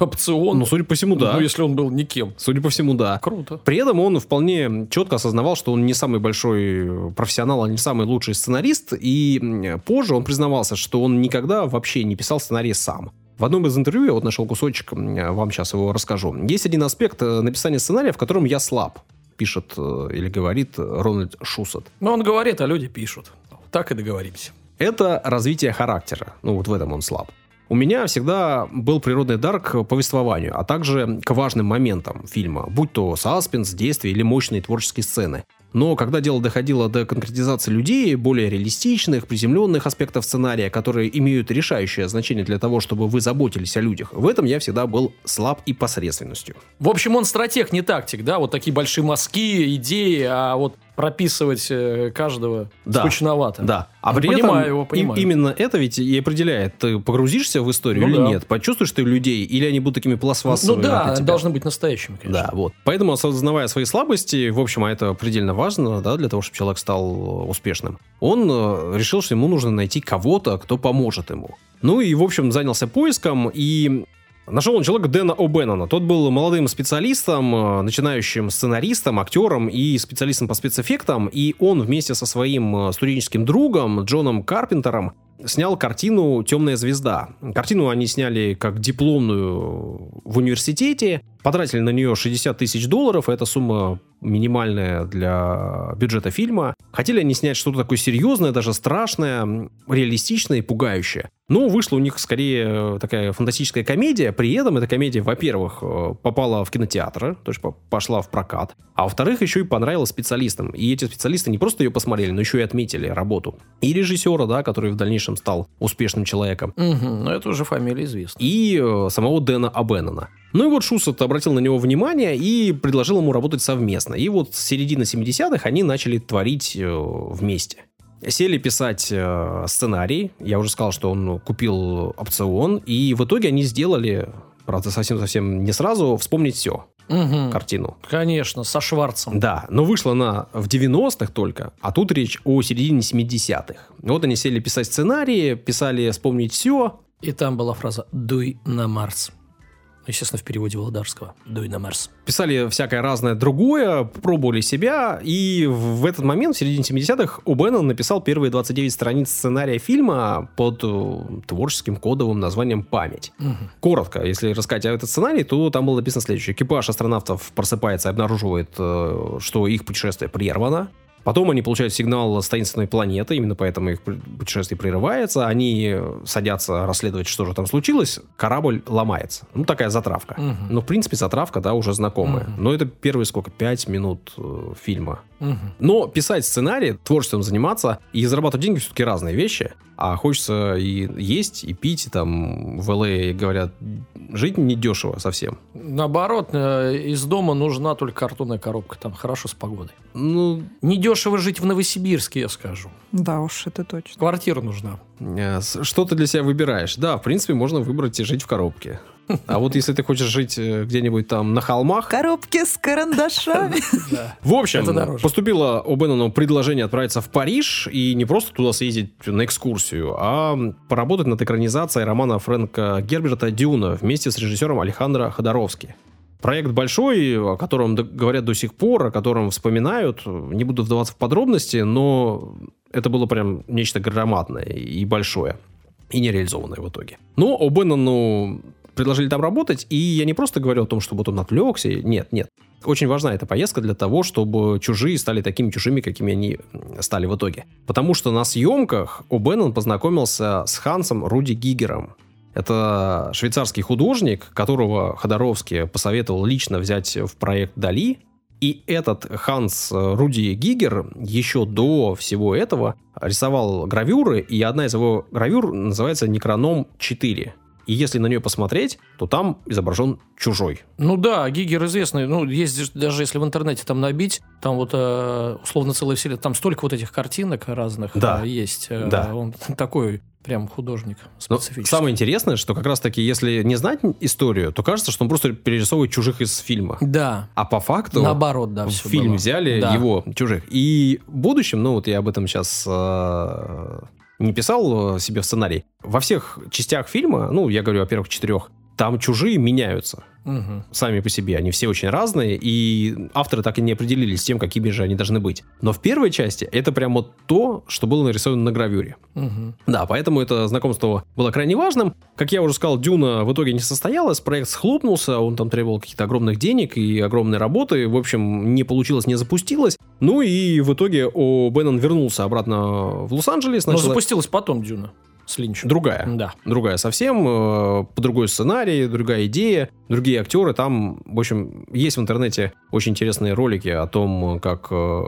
опцион? Ну, судя по всему, да. Ну, если он был никем. Судя по всему, да. Круто. При этом он вполне четко осознавал, что он не самый большой профессионал, а не самый лучший сценарист, и позже он признавался, что он никогда вообще не писал сценарий сам. В одном из интервью, я вот нашел кусочек, вам сейчас его расскажу. Есть один аспект э, написания сценария, в котором я слаб, пишет э, или говорит Рональд Шусет. Ну, он говорит, а люди пишут. Так и договоримся. Это развитие характера. Ну, вот в этом он слаб. У меня всегда был природный дар к повествованию, а также к важным моментам фильма, будь то саспенс, действие или мощные творческие сцены. Но когда дело доходило до конкретизации людей, более реалистичных, приземленных аспектов сценария, которые имеют решающее значение для того, чтобы вы заботились о людях, в этом я всегда был слаб и посредственностью. В общем, он стратег, не тактик, да? Вот такие большие мазки, идеи, а вот прописывать э, каждого да, скучновато. Да. А ну, при понимаю этом его, понимаю. именно это ведь и определяет, ты погрузишься в историю ну, или да. нет, почувствуешь ты людей, или они будут такими пластмассовыми. Ну да, должны быть настоящими, конечно. Да, вот. Поэтому, осознавая свои слабости, в общем, а это предельно важно, да, для того, чтобы человек стал успешным, он э, решил, что ему нужно найти кого-то, кто поможет ему. Ну и, в общем, занялся поиском, и Нашел он человека Дэна О'Беннона. Тот был молодым специалистом, э, начинающим сценаристом, актером и специалистом по спецэффектам. И он вместе со своим э, студенческим другом Джоном Карпентером снял картину «Темная звезда». Картину они сняли как дипломную в университете, потратили на нее 60 тысяч долларов, эта сумма минимальная для бюджета фильма. Хотели они снять что-то такое серьезное, даже страшное, реалистичное и пугающее. Но вышла у них скорее такая фантастическая комедия. При этом эта комедия, во-первых, э, попала в кинотеатры, то есть пошла в прокат. А во-вторых, еще и понравилась специалистам. И эти специалисты не просто ее посмотрели, но еще и отметили работу. И режиссера, да, который в дальнейшем стал успешным человеком. Угу, но это уже фамилия известна. И э, самого Дэна Абеннона. Ну и вот Шусет обратил на него внимание и предложил ему работать совместно. И вот с середины 70-х они начали творить э, вместе. сели писать э, сценарий. Я уже сказал, что он купил опцион. И в итоге они сделали, правда, совсем-совсем не сразу, вспомнить все. Угу. Картину. Конечно, со Шварцем. Да, но вышла она в 90-х только, а тут речь о середине 70-х. Вот они сели писать сценарии, писали «Вспомнить все». И там была фраза «Дуй на Марс». Естественно, в переводе Володарского. Дуй на Марс. Писали всякое разное другое, пробовали себя, и в этот момент, в середине 70-х, О'Беннон написал первые 29 страниц сценария фильма под э, творческим кодовым названием «Память». Угу. Коротко, если рассказать этот сценарий, то там было написано следующее. Экипаж астронавтов просыпается и обнаруживает, э, что их путешествие прервано. Потом они получают сигнал с таинственной планеты, именно поэтому их путешествие прерывается. Они садятся расследовать, что же там случилось. Корабль ломается. Ну, такая затравка. Угу. Ну, в принципе, затравка, да, уже знакомая. Угу. Но это первые сколько? Пять минут э, фильма. Угу. Но писать сценарий, творчеством заниматься и зарабатывать деньги все-таки разные вещи. А хочется и есть, и пить, и там в ЛА говорят, жить недешево совсем. Наоборот, э, из дома нужна только картонная коробка, там хорошо с погодой. Ну, недешево жить в Новосибирске, я скажу. Да уж, это точно. Квартира нужна. Э, что ты для себя выбираешь? Да, в принципе, можно выбрать и жить в коробке. А вот если ты хочешь жить э, где-нибудь там на холмах... Коробки с карандашами. В общем, поступило у Беннону предложение отправиться в Париж и не просто туда съездить на экскурсию, а поработать над экранизацией романа Фрэнка Герберта «Дюна» вместе с режиссером Алехандро Ходоровски. Проект большой, о котором говорят до сих пор, о котором вспоминают. Не буду вдаваться в подробности, но это было прям нечто громадное и большое. И нереализованное в итоге. Но О'Беннону предложили там работать, и я не просто говорю о том, что вот он отвлекся. Нет, нет. Очень важна эта поездка для того, чтобы чужие стали такими чужими, какими они стали в итоге. Потому что на съемках О'Беннон познакомился с Хансом Руди Гигером. Это швейцарский художник, которого Ходоровский посоветовал лично взять в проект Дали. И этот Ханс Руди Гигер еще до всего этого рисовал гравюры, и одна из его гравюр называется «Некроном 4». И если на нее посмотреть, то там изображен чужой. Ну да, Гигер известный. Ну, есть даже если в интернете там набить, там вот э, условно целая вселенная, там столько вот этих картинок разных да. Э, есть. Э, да. Он такой прям художник специфический. Но самое интересное, что как раз-таки, если не знать историю, то кажется, что он просто перерисовывает чужих из фильма. Да. А по факту... Наоборот, да, В фильм было. взяли да. его, чужих. И в будущем, ну вот я об этом сейчас э, не писал себе в сценарий. Во всех частях фильма, ну, я говорю о первых четырех, там чужие меняются. Угу. Сами по себе. Они все очень разные, и авторы так и не определились с тем, какими же они должны быть. Но в первой части это прямо то, что было нарисовано на гравюре. Угу. Да, поэтому это знакомство было крайне важным. Как я уже сказал, Дюна в итоге не состоялась, проект схлопнулся, он там требовал каких-то огромных денег и огромной работы. В общем, не получилось, не запустилось. Ну и в итоге о Беннон вернулся обратно в Лос-Анджелес. Но запустилась потом Дюна с Линчем. Другая. Да. Другая совсем, э, по другой сценарий, другая идея, другие актеры. Там, в общем, есть в интернете очень интересные ролики о том, как э,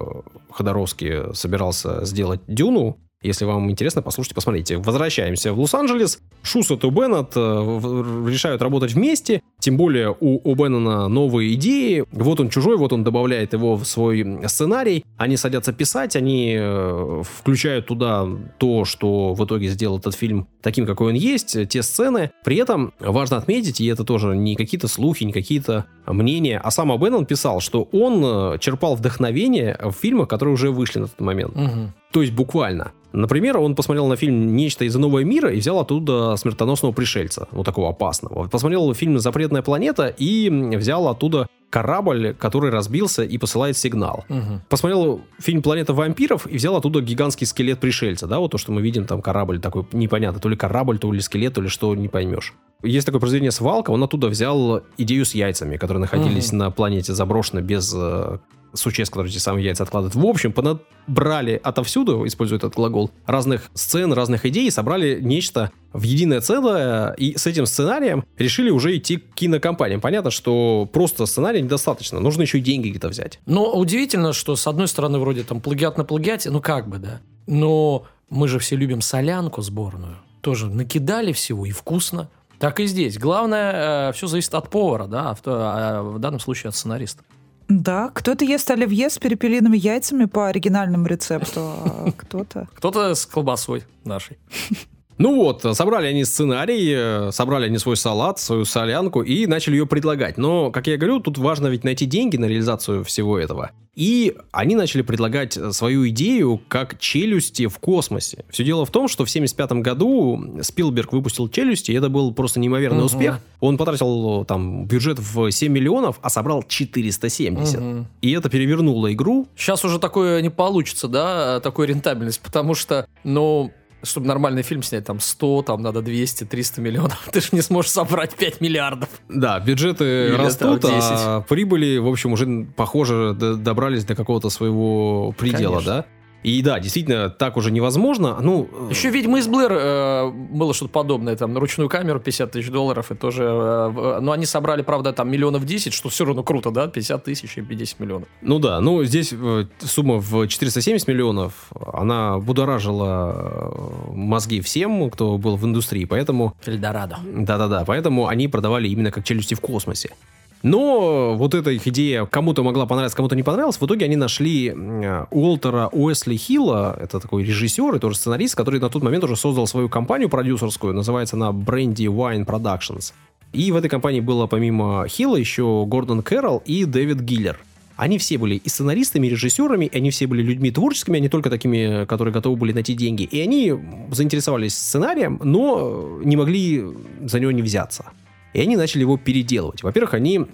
Ходоровский собирался сделать Дюну. Если вам интересно, послушайте, посмотрите. Возвращаемся в Лос-Анджелес. Шусет и Беннет э, решают работать вместе. Тем более у, у Беннона новые идеи. Вот он чужой, вот он добавляет его в свой сценарий. Они садятся писать, они э, включают туда то, что в итоге сделал этот фильм таким, какой он есть, те сцены. При этом важно отметить, и это тоже не какие-то слухи, не какие-то мнения, а сам Беннон писал, что он э, черпал вдохновение в фильмах, которые уже вышли на тот момент. Угу. То есть буквально. Например, он посмотрел на фильм «Нечто из иного мира» и взял оттуда смертоносного пришельца, вот такого опасного. Посмотрел фильм «Запретная планета» и взял оттуда корабль, который разбился и посылает сигнал. Угу. Посмотрел фильм «Планета вампиров» и взял оттуда гигантский скелет пришельца, да, вот то, что мы видим, там корабль такой, непонятно, то ли корабль, то ли скелет, то ли что, не поймешь. Есть такое произведение «Свалка», он оттуда взял идею с яйцами, которые находились угу. на планете заброшены без э, существ, которые эти самые яйца откладывают. В общем, понабрали отовсюду, используя этот глагол, разных сцен, разных идей, собрали нечто в единое целое, и с этим сценарием решили уже идти к кинокомпаниям. Понятно, что просто сценария недостаточно, нужно еще и деньги где-то взять. Но удивительно, что с одной стороны вроде там плагиат на плагиате, ну как бы, да. Но мы же все любим солянку сборную. Тоже накидали всего и вкусно. Так и здесь. Главное, э, все зависит от повара, да, а в, а в данном случае от сценариста. Да, кто-то ест оливье с перепелиными яйцами по оригинальному рецепту, а кто-то... Кто-то с колбасой нашей. Ну вот, собрали они сценарий, э, собрали они свой салат, свою солянку и начали ее предлагать. Но, как я говорю, тут важно ведь найти деньги на реализацию всего этого. И они начали предлагать свою идею как челюсти в космосе. Все дело в том, что в 1975 году Спилберг выпустил челюсти, и это был просто неимоверный угу. успех. Он потратил там бюджет в 7 миллионов, а собрал 470. Угу. И это перевернуло игру. Сейчас уже такое не получится, да, такой рентабельность, потому что, ну, чтобы нормальный фильм снять, там 100, там надо 200, 300 миллионов. Ты же не сможешь собрать 5 миллиардов. Да, бюджеты Или растут, а прибыли, в общем, уже, похоже, добрались до какого-то своего предела, Конечно. да? И да, действительно, так уже невозможно. Ну, э, Еще «Ведьма из Блэр» э, было что-то подобное, там, на ручную камеру 50 тысяч долларов, и тоже... Э, но они собрали, правда, там миллионов 10, что все равно круто, да, 50 тысяч и 50 миллионов. Ну да, ну здесь э, сумма в 470 миллионов, она будоражила э, мозги всем, кто был в индустрии, поэтому... Эльдорадо. Да-да-да, поэтому они продавали именно как челюсти в космосе. Но вот эта их идея кому-то могла понравиться, кому-то не понравилась. В итоге они нашли Уолтера Уэсли Хилла, это такой режиссер и тоже сценарист, который на тот момент уже создал свою компанию продюсерскую, называется она Brandy Wine Productions. И в этой компании было помимо Хилла еще Гордон Кэрролл и Дэвид Гиллер. Они все были и сценаристами, и режиссерами, они все были людьми творческими, а не только такими, которые готовы были найти деньги. И они заинтересовались сценарием, но не могли за него не взяться. И они начали его переделывать. Во-первых, они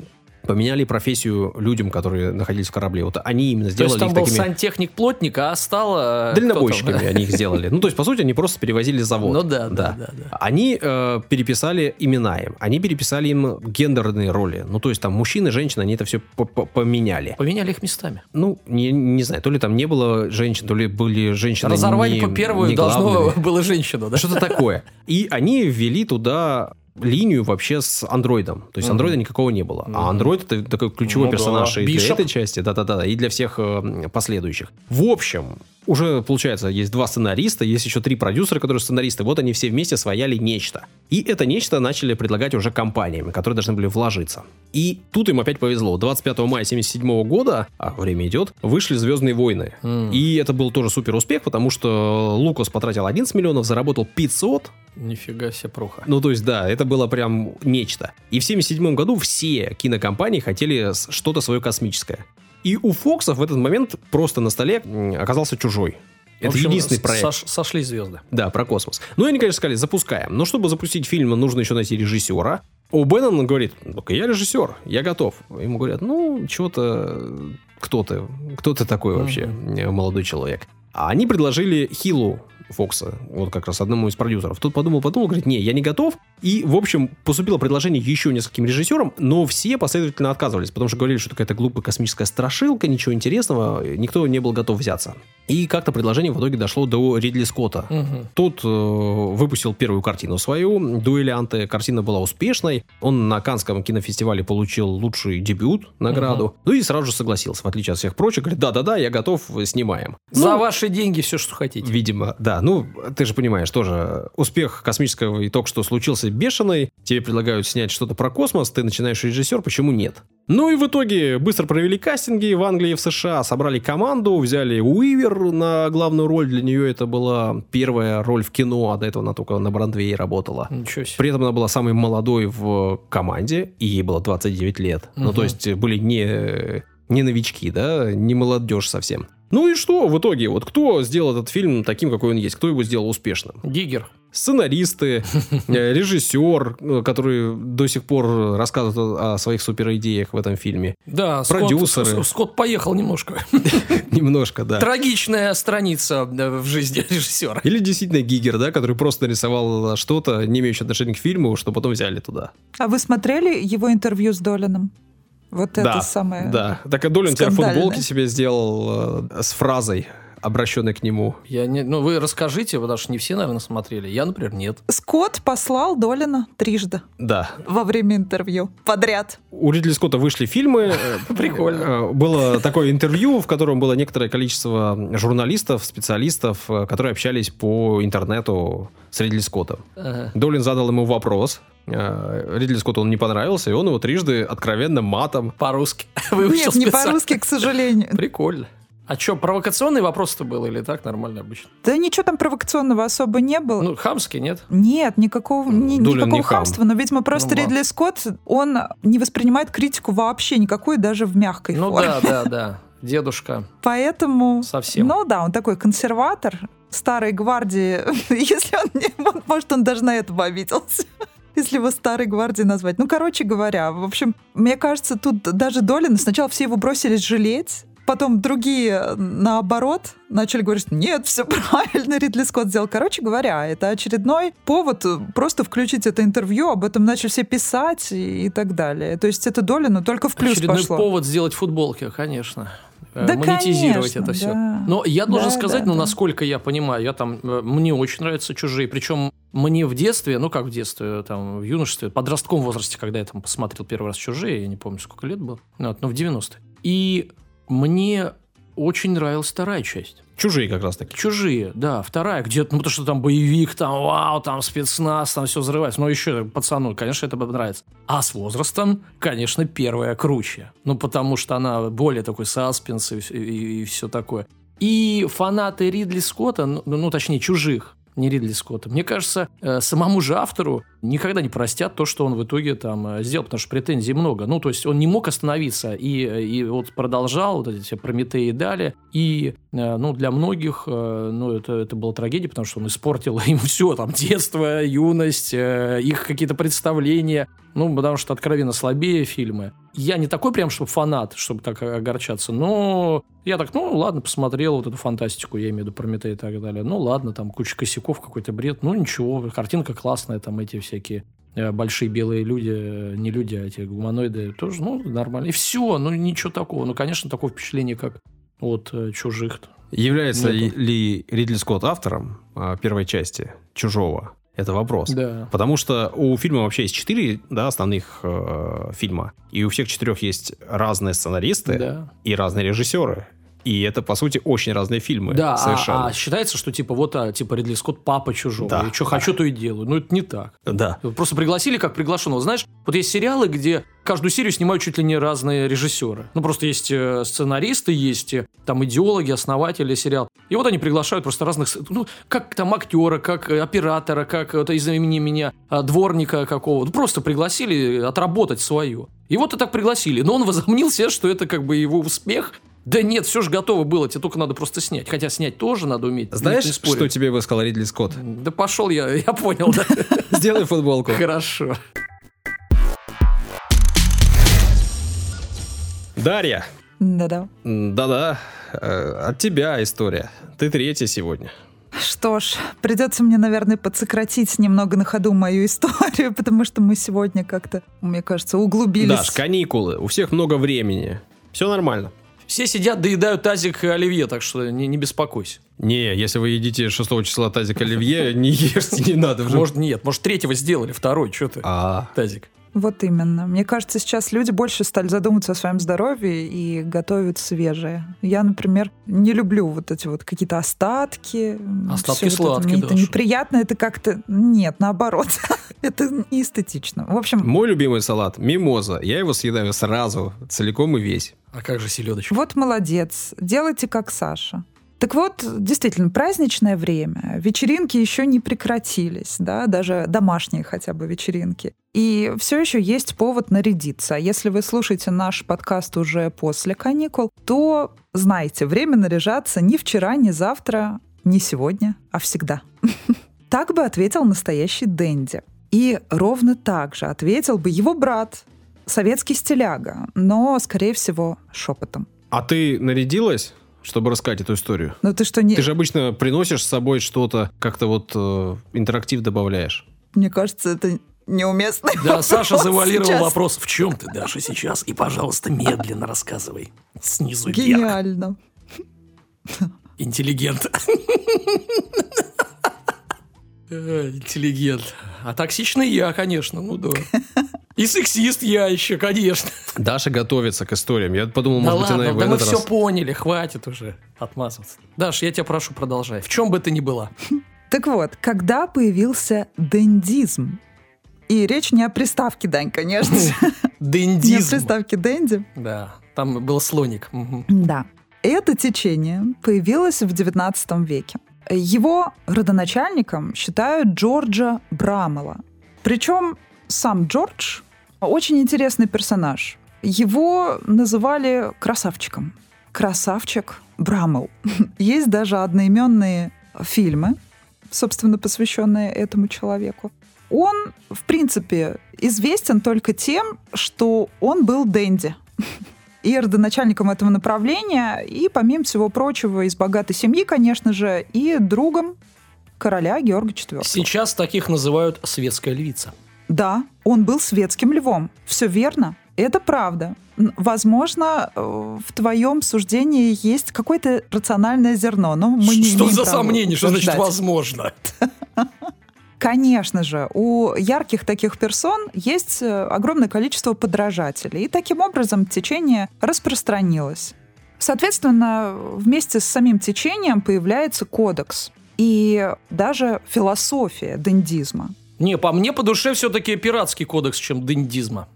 поменяли профессию людям, которые находились в корабле. Вот они именно сделали то есть там был такими... сантехник-плотник, а стало... Э, Дальнобойщиками они их сделали. Ну, то есть, по сути, они просто перевозили завод. Ну да, да, да. да, Они э, переписали имена им. Они переписали им гендерные роли. Ну, то есть, там, мужчины, женщины, они это все поменяли. Поменяли их местами. Ну, не, не знаю, то ли там не было женщин, то ли были женщины Разорвали по первую, должно было женщина, да? Что-то такое. И они ввели туда линию вообще с андроидом. То есть андроида никакого не было. А андроид это такой ключевой ну, персонаж да. и для этой части, да-да-да, и для всех э, последующих. В общем, уже, получается, есть два сценариста, есть еще три продюсера, которые сценаристы. Вот они все вместе свояли нечто. И это нечто начали предлагать уже компаниями, которые должны были вложиться. И тут им опять повезло. 25 мая 77 года, а время идет, вышли «Звездные войны». Mm. И это был тоже супер успех, потому что Лукас потратил 11 миллионов, заработал 500. Нифига себе проха. Ну, то есть, да, это было прям нечто. И в 77 году все кинокомпании хотели что-то свое космическое. И у Фокса в этот момент просто на столе оказался чужой. Это общем, единственный проект. Сош, сошли звезды. Да, про космос. Ну, они, конечно, сказали, запускаем. Но чтобы запустить фильм, нужно еще найти режиссера. У Беннон говорит, ну я режиссер, я готов. Ему говорят, ну, что-то... Кто ты? Кто ты такой вообще, mm-hmm. молодой человек? А они предложили Хилу Фокса, вот как раз одному из продюсеров. Тот подумал, подумал, говорит, не, я не готов. И, в общем, поступило предложение еще нескольким режиссерам, но все последовательно отказывались, потому что говорили, что какая-то глупая космическая страшилка, ничего интересного, никто не был готов взяться. И как-то предложение в итоге дошло до Ридли Скотта. Угу. Тот э, выпустил первую картину свою, «Дуэлянты». Картина была успешной. Он на Канском кинофестивале получил лучший дебют, награду. Угу. Ну и сразу же согласился, в отличие от всех прочих. Говорит, да-да-да, я готов, снимаем. За ну, ваши деньги все, что хотите. Видимо, да. Ну, ты же понимаешь, тоже успех космического и только что случился бешеный. Тебе предлагают снять что-то про космос, ты начинаешь режиссер, почему нет? Ну и в итоге быстро провели кастинги в Англии и в США, собрали команду, взяли Уивер на главную роль. Для нее это была первая роль в кино, а до этого она только на Брандвее работала. Ничего себе. При этом она была самой молодой в команде, и ей было 29 лет. Угу. Ну то есть были не, не новички, да, не молодежь совсем. Ну и что в итоге? Вот кто сделал этот фильм таким, какой он есть? Кто его сделал успешным? Гигер. Сценаристы, э, режиссер, э, который до сих пор рассказывает о своих суперидеях в этом фильме. Да, продюсеры. Скотт, Скотт поехал немножко. Немножко, да. Трагичная страница в жизни режиссера. Или действительно Гигер, да, который просто нарисовал что-то, не имеющее отношения к фильму, что потом взяли туда. А вы смотрели его интервью с Долином? Вот да, это самое Да, так и Долин тебя футболки себе сделал э, с фразой обращенный к нему. Я не, ну, вы расскажите, потому что не все, наверное, смотрели. Я, например, нет. Скотт послал Долина трижды. Да. Во время интервью. Подряд. У Ридли Скотта вышли фильмы. Прикольно. Э, было такое интервью, в котором было некоторое количество журналистов, специалистов, э, которые общались по интернету с Ридли Скоттом. Долин задал ему вопрос, э, Ридли Скотту он не понравился, и он его трижды откровенно матом. По-русски. Нет, не по-русски, к сожалению. Прикольно. А что, провокационный вопрос-то был или так нормально обычно? Да ничего там провокационного особо не было. Ну, хамский, нет? Нет, никакого, ни, никакого не хамства. Хам. Но, видимо, просто ну, Ридли Скотт, он не воспринимает критику вообще никакую, даже в мягкой ну, форме. Ну да, да, да. Дедушка. Поэтому... Совсем. Ну да, он такой консерватор старой гвардии. Если он не... Может, он даже на это обиделся если его старой гвардией назвать. Ну, короче говоря, в общем, мне кажется, тут даже Долин, сначала все его бросились жалеть, Потом другие, наоборот, начали говорить, нет, все правильно, Ридли Скотт сделал. Короче говоря, это очередной повод просто включить это интервью, об этом начали все писать и, и так далее. То есть это доля, но только в плюс очередной пошло. повод сделать футболки, конечно э, да, монетизировать конечно, это все. Да. Но я должен да, сказать, да, ну, да. насколько я понимаю, я там, э, мне очень нравятся чужие. Причем мне в детстве, ну как в детстве, там, в юношестве, в подростковом возрасте, когда я там посмотрел первый раз чужие, я не помню, сколько лет было, ну, в 90-е. И мне очень нравилась вторая часть. Чужие как раз таки. Чужие, да, вторая, где, ну, потому что там боевик, там, вау, там спецназ, там все взрывается. Но еще пацану, конечно, это нравится. А с возрастом, конечно, первая круче. Ну, потому что она более такой саспенс и, и, и все такое. И фанаты Ридли Скотта, ну, ну, точнее, чужих, не Ридли Скотта. Мне кажется, э, самому же автору никогда не простят то, что он в итоге там э, сделал, потому что претензий много. Ну, то есть он не мог остановиться и, и вот продолжал вот эти Прометеи и далее. И, э, ну, для многих, ну, это, это была трагедия, потому что он испортил им все, там, детство, юность, их какие-то представления. Ну, потому что откровенно слабее фильмы. Я не такой прям, чтобы фанат, чтобы так огорчаться, но я так, ну, ладно, посмотрел вот эту фантастику, я имею в виду Прометей и так далее. Ну, ладно, там куча косяков, какой-то бред. Ну, ничего, картинка классная, там эти всякие э, большие белые люди, э, не люди, а эти гуманоиды, тоже, ну, нормально. И все, ну, ничего такого. Ну, конечно, такое впечатление, как от э, чужих. Является Нету. ли Ридли Скотт автором а, первой части «Чужого»? Это вопрос. Да. Потому что у фильма вообще есть четыре да, основных э, фильма. И у всех четырех есть разные сценаристы да. и разные режиссеры. И это, по сути, очень разные фильмы. Да, совершенно. А, а считается, что типа вот, а, типа Ридли Скотт папа чужого. Да. И что хочу, то и делаю. Но это не так. Да. Просто пригласили как приглашенного. Знаешь, вот есть сериалы, где каждую серию снимают чуть ли не разные режиссеры. Ну, просто есть э, сценаристы, есть э, там идеологи, основатели сериала. И вот они приглашают просто разных, ну, как там актера, как оператора, как вот из имени меня а, дворника какого. Ну, просто пригласили отработать свое. И вот и так пригласили. Но он возомнил себе, что это как бы его успех, да нет, все же готово было, тебе только надо просто снять. Хотя снять тоже надо уметь. Знаешь, что тебе бы сказал Ридли Скотт? Да пошел я, я понял, да. Сделай футболку. Хорошо. Дарья. Да-да. Да-да. Э, от тебя история. Ты третья сегодня. Что ж, придется мне, наверное, подсократить немного на ходу мою историю, потому что мы сегодня как-то, мне кажется, углубились. Даш, каникулы, у всех много времени. Все нормально. Все сидят, доедают тазик оливье, так что не, не беспокойся. Не, если вы едите 6 числа тазик оливье, не ешьте, не надо. Может, нет, может, третьего сделали, второй, что ты, а. тазик. Вот именно. Мне кажется, сейчас люди больше стали задумываться о своем здоровье и готовят свежее. Я, например, не люблю вот эти вот какие-то остатки. Остатки сладкие, вот это, Мне это неприятно, это как-то... Нет, наоборот. это не эстетично. В общем... Мой любимый салат – мимоза. Я его съедаю сразу, целиком и весь. А как же селедочка? Вот молодец. Делайте как Саша. Так вот, действительно, праздничное время. Вечеринки еще не прекратились, да, даже домашние хотя бы вечеринки. И все еще есть повод нарядиться. Если вы слушаете наш подкаст уже после каникул, то знайте, время наряжаться ни вчера, ни завтра, ни сегодня, а всегда. Так бы ответил настоящий Дэнди. И ровно так же ответил бы его брат, советский стиляга, но, скорее всего, шепотом. А ты нарядилась? Чтобы рассказать эту историю. Но ты что не... Ты же обычно приносишь с собой что-то, как-то вот э, интерактив добавляешь. Мне кажется, это неуместно. Да, Саша завалировал сейчас. вопрос, в чем ты, Даша, сейчас? И, пожалуйста, медленно рассказывай. Снизу вверх. Гениально. Интеллигент. Э, интеллигент. А токсичный я, конечно, ну да. И сексист я еще, конечно. Даша готовится к историям. Я подумал, да может ладно, быть, она и в да мы этот все раз... поняли, хватит уже отмазываться. Даш, я тебя прошу, продолжай. В чем бы ты ни была. Так вот, когда появился дендизм? И речь не о приставке, Дань, конечно. Дендизм. Не о приставке денди. Да, там был слоник. Да. Это течение появилось в XIX веке. Его родоначальником считают Джорджа Брамела. Причем сам Джордж очень интересный персонаж. Его называли красавчиком. Красавчик Брамел. Есть даже одноименные фильмы, собственно, посвященные этому человеку. Он, в принципе, известен только тем, что он был Дэнди и родоначальником этого направления, и, помимо всего прочего, из богатой семьи, конечно же, и другом короля Георга IV. Сейчас таких называют светская львица. Да, он был светским львом. Все верно. Это правда. Возможно, э, в твоем суждении есть какое-то рациональное зерно, но мы не Что за сомнение? Что значит возможно? Конечно же, у ярких таких персон есть э, огромное количество подражателей, и таким образом течение распространилось. Соответственно, вместе с самим течением появляется кодекс и даже философия дендизма. Не, по мне по душе все-таки пиратский кодекс, чем дендизма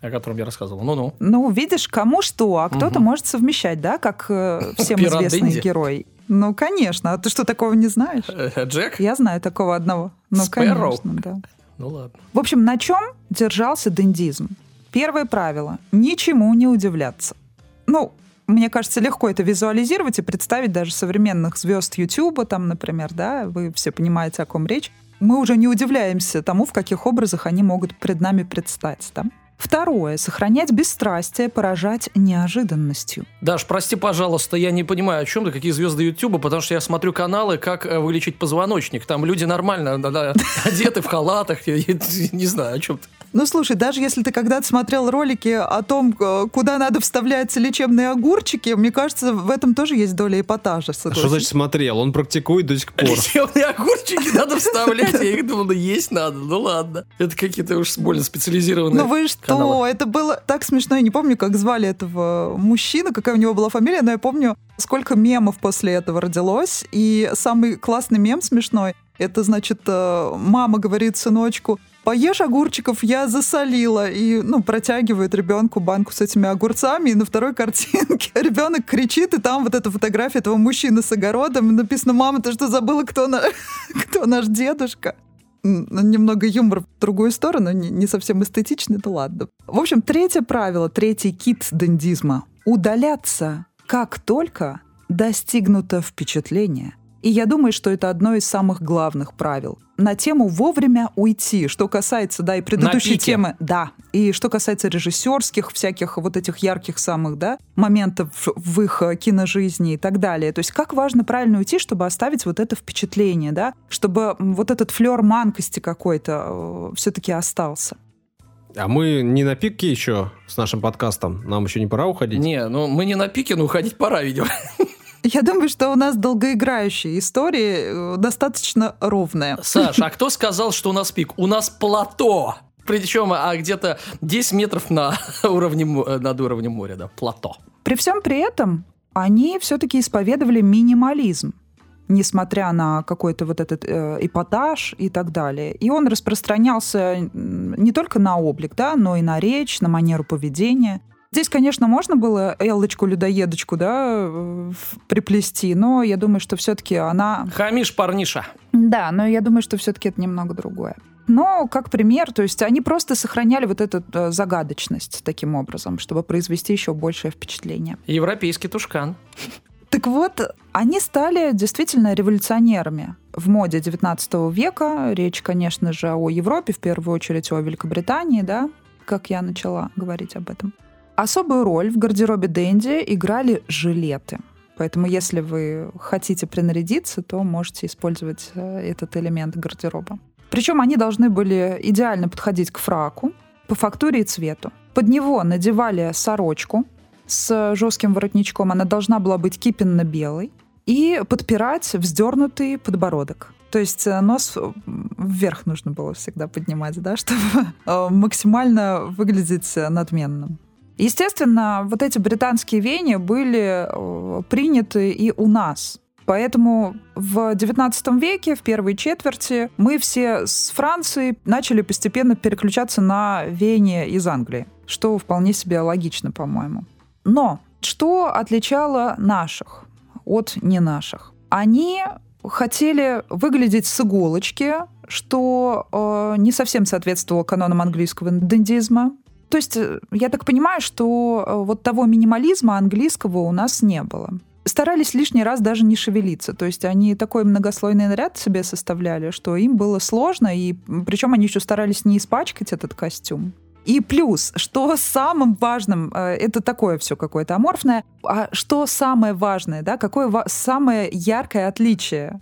о котором я рассказывал. Ну-ну. Ну, видишь, кому что, а кто-то угу. может совмещать, да, как э, всем известный герой. Ну, конечно. А ты что, такого не знаешь? Э, Джек? Я знаю такого одного. Ну, конечно, да. Ну, ладно. В общем, на чем держался дендизм? Первое правило – ничему не удивляться. Ну, мне кажется, легко это визуализировать и представить даже современных звезд Ютуба, там, например, да, вы все понимаете, о ком речь. Мы уже не удивляемся тому, в каких образах они могут пред нами предстать. Да? Второе. Сохранять бесстрастие, поражать неожиданностью. Даш, прости, пожалуйста, я не понимаю, о чем ты, какие звезды Ютуба, потому что я смотрю каналы, как э, вылечить позвоночник. Там люди нормально одеты в халатах. Я, не знаю, о чем ты. Ну, слушай, даже если ты когда-то смотрел ролики о том, э, куда надо вставлять лечебные огурчики, мне кажется, в этом тоже есть доля эпатажа. А что значит смотрел? Он практикует до сих пор. Лечебные огурчики надо вставлять. Я их думал, ну есть надо. Ну ладно. Это какие-то уж больно специализированные Ну вы что? Каналы. Это было так смешно. Я не помню, как звали этого мужчину, какая у него была фамилия, но я помню, сколько мемов после этого родилось. И самый классный мем смешной, это значит, э, мама говорит сыночку, поешь огурчиков, я засолила. И, ну, протягивает ребенку банку с этими огурцами, и на второй картинке ребенок кричит, и там вот эта фотография этого мужчины с огородом, написано, мама, ты что забыла, кто, на... кто наш дедушка? Немного юмор в другую сторону, не, не совсем эстетичный, то ладно. В общем, третье правило, третий кит дендизма — удаляться, как только достигнуто впечатление — и я думаю, что это одно из самых главных правил. На тему вовремя уйти. Что касается, да, и предыдущей темы, да, и что касается режиссерских всяких вот этих ярких самых, да, моментов в их э, киножизни и так далее. То есть как важно правильно уйти, чтобы оставить вот это впечатление, да, чтобы вот этот флер манкости какой-то э, все-таки остался. А мы не на пике еще с нашим подкастом? Нам еще не пора уходить? Не, ну мы не на пике, но уходить пора, видимо. Я думаю, что у нас долгоиграющие истории э, достаточно ровные. Саш, а кто сказал, что у нас пик? У нас плато. Причем а где-то 10 метров на уровне, э, над уровнем моря, да, плато. При всем при этом они все-таки исповедовали минимализм несмотря на какой-то вот этот э, эпатаж и так далее. И он распространялся не только на облик, да, но и на речь, на манеру поведения. Здесь, конечно, можно было Эллочку-людоедочку, да, приплести, но я думаю, что все-таки она... Хамиш парниша. Да, но я думаю, что все-таки это немного другое. Но как пример, то есть они просто сохраняли вот эту э, загадочность таким образом, чтобы произвести еще большее впечатление. Европейский тушкан. Так вот, они стали действительно революционерами в моде 19 века. Речь, конечно же, о Европе, в первую очередь о Великобритании, да, как я начала говорить об этом. Особую роль в гардеробе Дэнди играли жилеты. Поэтому, если вы хотите принарядиться, то можете использовать э, этот элемент гардероба. Причем они должны были идеально подходить к фраку по фактуре и цвету. Под него надевали сорочку с жестким воротничком. Она должна была быть кипенно-белой. и подпирать вздернутый подбородок. То есть э, нос вверх нужно было всегда поднимать, да, чтобы э, максимально выглядеть надменным. Естественно, вот эти британские веяния были э, приняты и у нас. Поэтому в XIX веке, в первой четверти, мы все с Франции начали постепенно переключаться на веяние из Англии, что вполне себе логично, по-моему. Но что отличало наших от не наших? Они хотели выглядеть с иголочки, что э, не совсем соответствовало канонам английского дендизма. То есть э, я так понимаю, что э, вот того минимализма английского у нас не было. Старались лишний раз даже не шевелиться. То есть они такой многослойный наряд себе составляли, что им было сложно, и причем они еще старались не испачкать этот костюм. И плюс, что самым важным, э, это такое все какое-то аморфное, а что самое важное, да, какое самое яркое отличие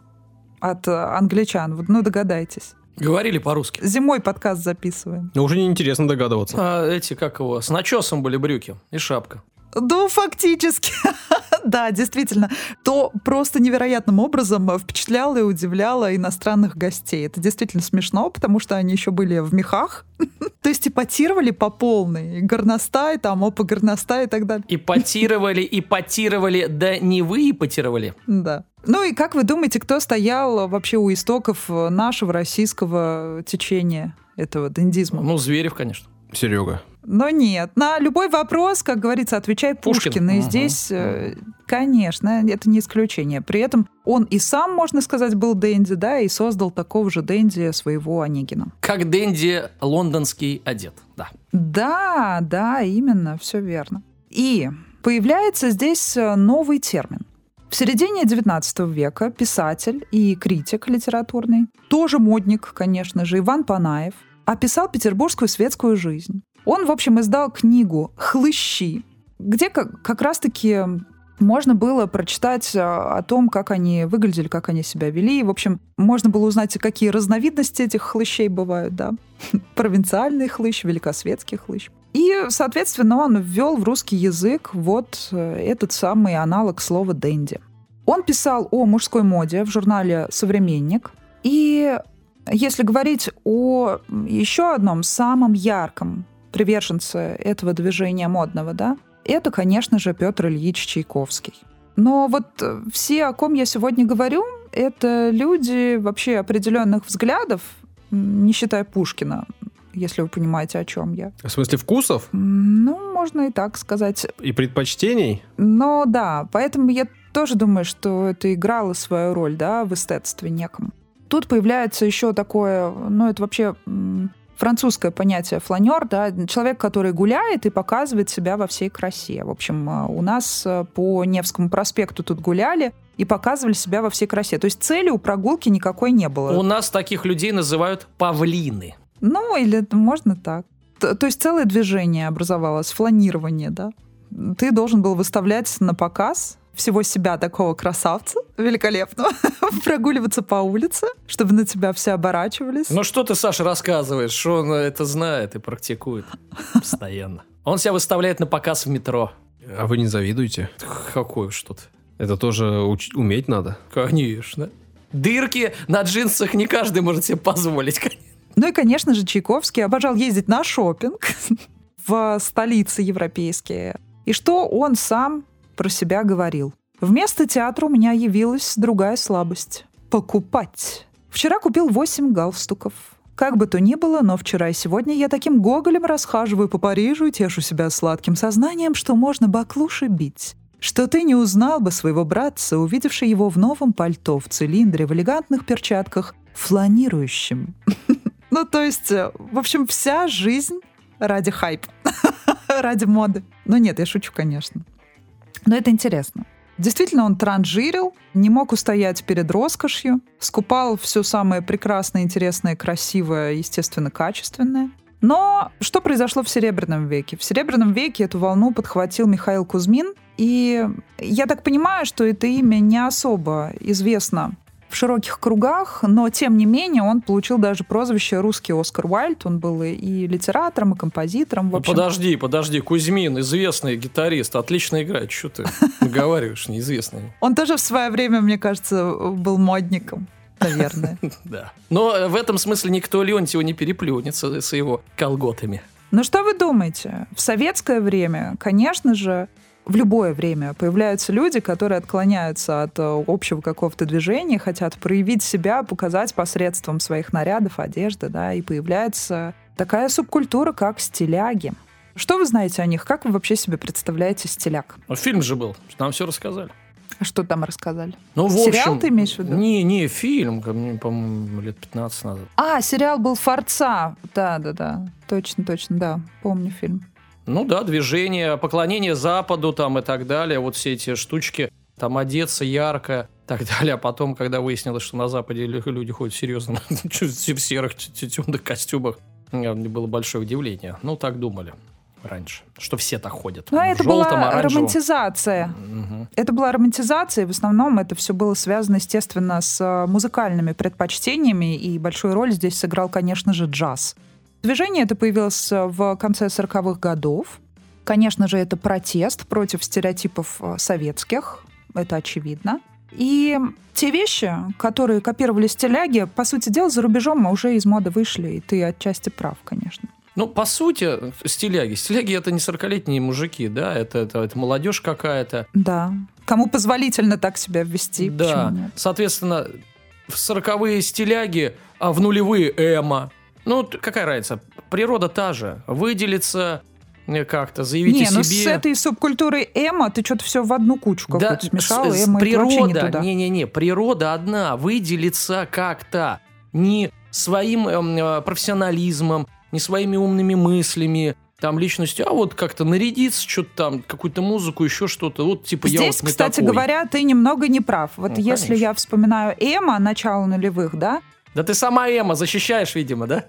от англичан? Ну, догадайтесь. Говорили по-русски. Зимой подкаст записываем. Ну, уже неинтересно догадываться. А эти, как его, с начесом были брюки и шапка. Ну, фактически. да, действительно. То просто невероятным образом впечатляло и удивляло иностранных гостей. Это действительно смешно, потому что они еще были в мехах. То есть ипотировали по полной. горностай, там, опа, горностай и так далее. Ипотировали, ипотировали, да не вы ипотировали. Да. Ну и как вы думаете, кто стоял вообще у истоков нашего российского течения этого дендизма? Ну, Зверев, конечно. Серега. Но нет. На любой вопрос, как говорится, отвечай Пушкин. Пушкин. И угу. здесь, э, конечно, это не исключение. При этом он и сам, можно сказать, был Дэнди, да, и создал такого же Дэнди своего Онегина. Как Дэнди лондонский одет, да. Да, да, именно, все верно. И появляется здесь новый термин. В середине XIX века писатель и критик литературный, тоже модник, конечно же, Иван Панаев, описал петербургскую светскую жизнь. Он, в общем, издал книгу «Хлыщи», где как, как раз-таки можно было прочитать а, о том, как они выглядели, как они себя вели. И, в общем, можно было узнать, какие разновидности этих хлыщей бывают, да. Провинциальный хлыщ, великосветский хлыщ. И, соответственно, он ввел в русский язык вот э, этот самый аналог слова «дэнди». Он писал о мужской моде в журнале «Современник». И если говорить о еще одном самом ярком приверженцы этого движения модного, да, это, конечно же, Петр Ильич Чайковский. Но вот э, все, о ком я сегодня говорю, это люди вообще определенных взглядов, не считая Пушкина, если вы понимаете, о чем я. В смысле вкусов? Ну, можно и так сказать. И предпочтений? Ну да, поэтому я тоже думаю, что это играло свою роль, да, в эстетстве неком. Тут появляется еще такое, ну это вообще французское понятие фланер, да, человек, который гуляет и показывает себя во всей красе. В общем, э, у нас э, по Невскому проспекту тут гуляли и показывали себя во всей красе. То есть цели у прогулки никакой не было. У нас таких людей называют павлины. Ну, или можно так. То, то есть целое движение образовалось, фланирование, да. Ты должен был выставлять на показ всего себя такого красавца великолепного, прогуливаться по улице, чтобы на тебя все оборачивались. Ну что ты, Саша, рассказываешь? Что он это знает и практикует постоянно? Он себя выставляет на показ в метро. А вы не завидуете? Какое что-то? Это тоже уч- уметь надо? Конечно. Дырки на джинсах не каждый может себе позволить. Ну и, конечно же, Чайковский обожал ездить на шопинг в столицы европейские. И что он сам про себя говорил. Вместо театра у меня явилась другая слабость – покупать. Вчера купил 8 галстуков. Как бы то ни было, но вчера и сегодня я таким гоголем расхаживаю по Парижу и тешу себя сладким сознанием, что можно баклуши бить. Что ты не узнал бы своего братца, увидевший его в новом пальто, в цилиндре, в элегантных перчатках, фланирующим. Ну, то есть, э, в общем, вся жизнь ради хайпа, ради моды. Ну нет, я шучу, конечно. Но это интересно. Действительно, он транжирил, не мог устоять перед роскошью, скупал все самое прекрасное, интересное, красивое, естественно, качественное. Но что произошло в Серебряном веке? В Серебряном веке эту волну подхватил Михаил Кузьмин, и я так понимаю, что это имя не особо известно в широких кругах, но тем не менее он получил даже прозвище «Русский Оскар Уайльд». Он был и литератором, и композитором. В ну, подожди, подожди, Кузьмин, известный гитарист, отлично играет. Что ты говоришь, неизвестный? Он тоже в свое время, мне кажется, был модником наверное. Да. Но в этом смысле никто Леонтьева не переплюнется с его колготами. Ну что вы думаете? В советское время, конечно же, в любое время появляются люди, которые отклоняются от э, общего какого-то движения, хотят проявить себя, показать посредством своих нарядов, одежды, да, и появляется такая субкультура, как стиляги. Что вы знаете о них? Как вы вообще себе представляете стиляг? Ну, фильм же был, нам все рассказали. А что там рассказали? Ну, в сериал общем, ты имеешь в виду? Не, не, фильм, по-моему, лет 15 назад. А, сериал был «Форца». Да, да, да. Точно, точно, да. Помню фильм. Ну да, движение, поклонение Западу там и так далее, вот все эти штучки, там одеться ярко, так далее. А потом, когда выяснилось, что на Западе люди ходят в серьезном, в серых темных костюмах, было большое удивление. Ну, так думали раньше, что все так ходят. Ну, это желтом, была оранжевом. романтизация. Угу. Это была романтизация, и в основном это все было связано, естественно, с э, музыкальными предпочтениями, и большую роль здесь сыграл, конечно же, джаз. Движение это появилось в конце 40-х годов. Конечно же, это протест против стереотипов э, советских, это очевидно. И те вещи, которые копировали стиляги, по сути дела, за рубежом уже из моды вышли, и ты отчасти прав, конечно. Ну, по сути, стиляги. Стиляги это не 40-летние мужики, да, это, это, это молодежь какая-то. Да. Кому позволительно так себя ввести? Да. Соответственно, в 40-е стиляги, а в нулевые эмо. Ну, какая разница? Природа та же. Выделиться э, как-то, заявить не, о себе. ну с этой субкультурой эмо ты что-то все в одну кучку да, какую-то смешал, с, эмо природа, не-не-не, природа одна, выделиться как-то, не своим эм, э, профессионализмом, не своими умными мыслями, там личностью, а вот как-то нарядиться, что-то там, какую-то музыку, еще что-то. Вот типа Здесь, я вот кстати такой. говоря, ты немного не прав. Вот ну, если конечно. я вспоминаю Эма, начало нулевых, да? Да ты сама Эма защищаешь, видимо, да?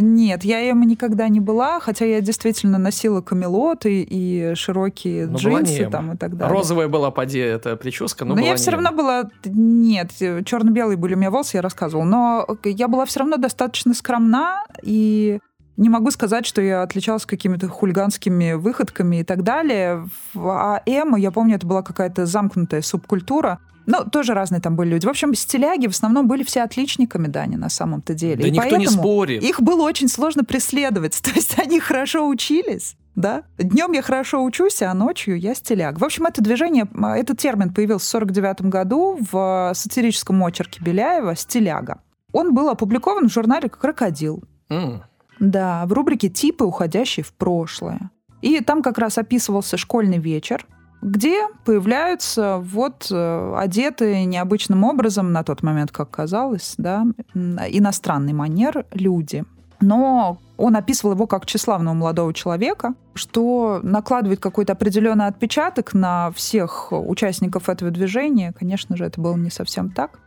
Нет, я Эма никогда не была, хотя я действительно носила камелоты и широкие но джинсы там и так далее. Розовая была, поди, эта прическа, но Но я все равно была... Нет, черно-белые были у меня волосы, я рассказывала. Но я была все равно достаточно скромна, и не могу сказать, что я отличалась какими-то хулиганскими выходками и так далее. А Эма, я помню, это была какая-то замкнутая субкультура. Ну, тоже разные там были люди. В общем, стиляги в основном были все отличниками, Дани, на самом-то деле. Да и никто не спорит. Их было очень сложно преследовать. То есть они хорошо учились, да? Днем я хорошо учусь, а ночью я стиляг. В общем, это движение, а, этот термин появился в 49 году в сатирическом очерке Беляева «Стиляга». Он был опубликован в журнале «Крокодил». Mm. Да, в рубрике «Типы, уходящие в прошлое». И там как раз описывался школьный вечер, где появляются вот э, одетые необычным образом, на тот момент, как казалось, да, иностранный манер люди. Но он описывал его как тщеславного молодого человека, что накладывает какой-то определенный отпечаток на всех участников этого движения. Конечно же, это было не совсем так.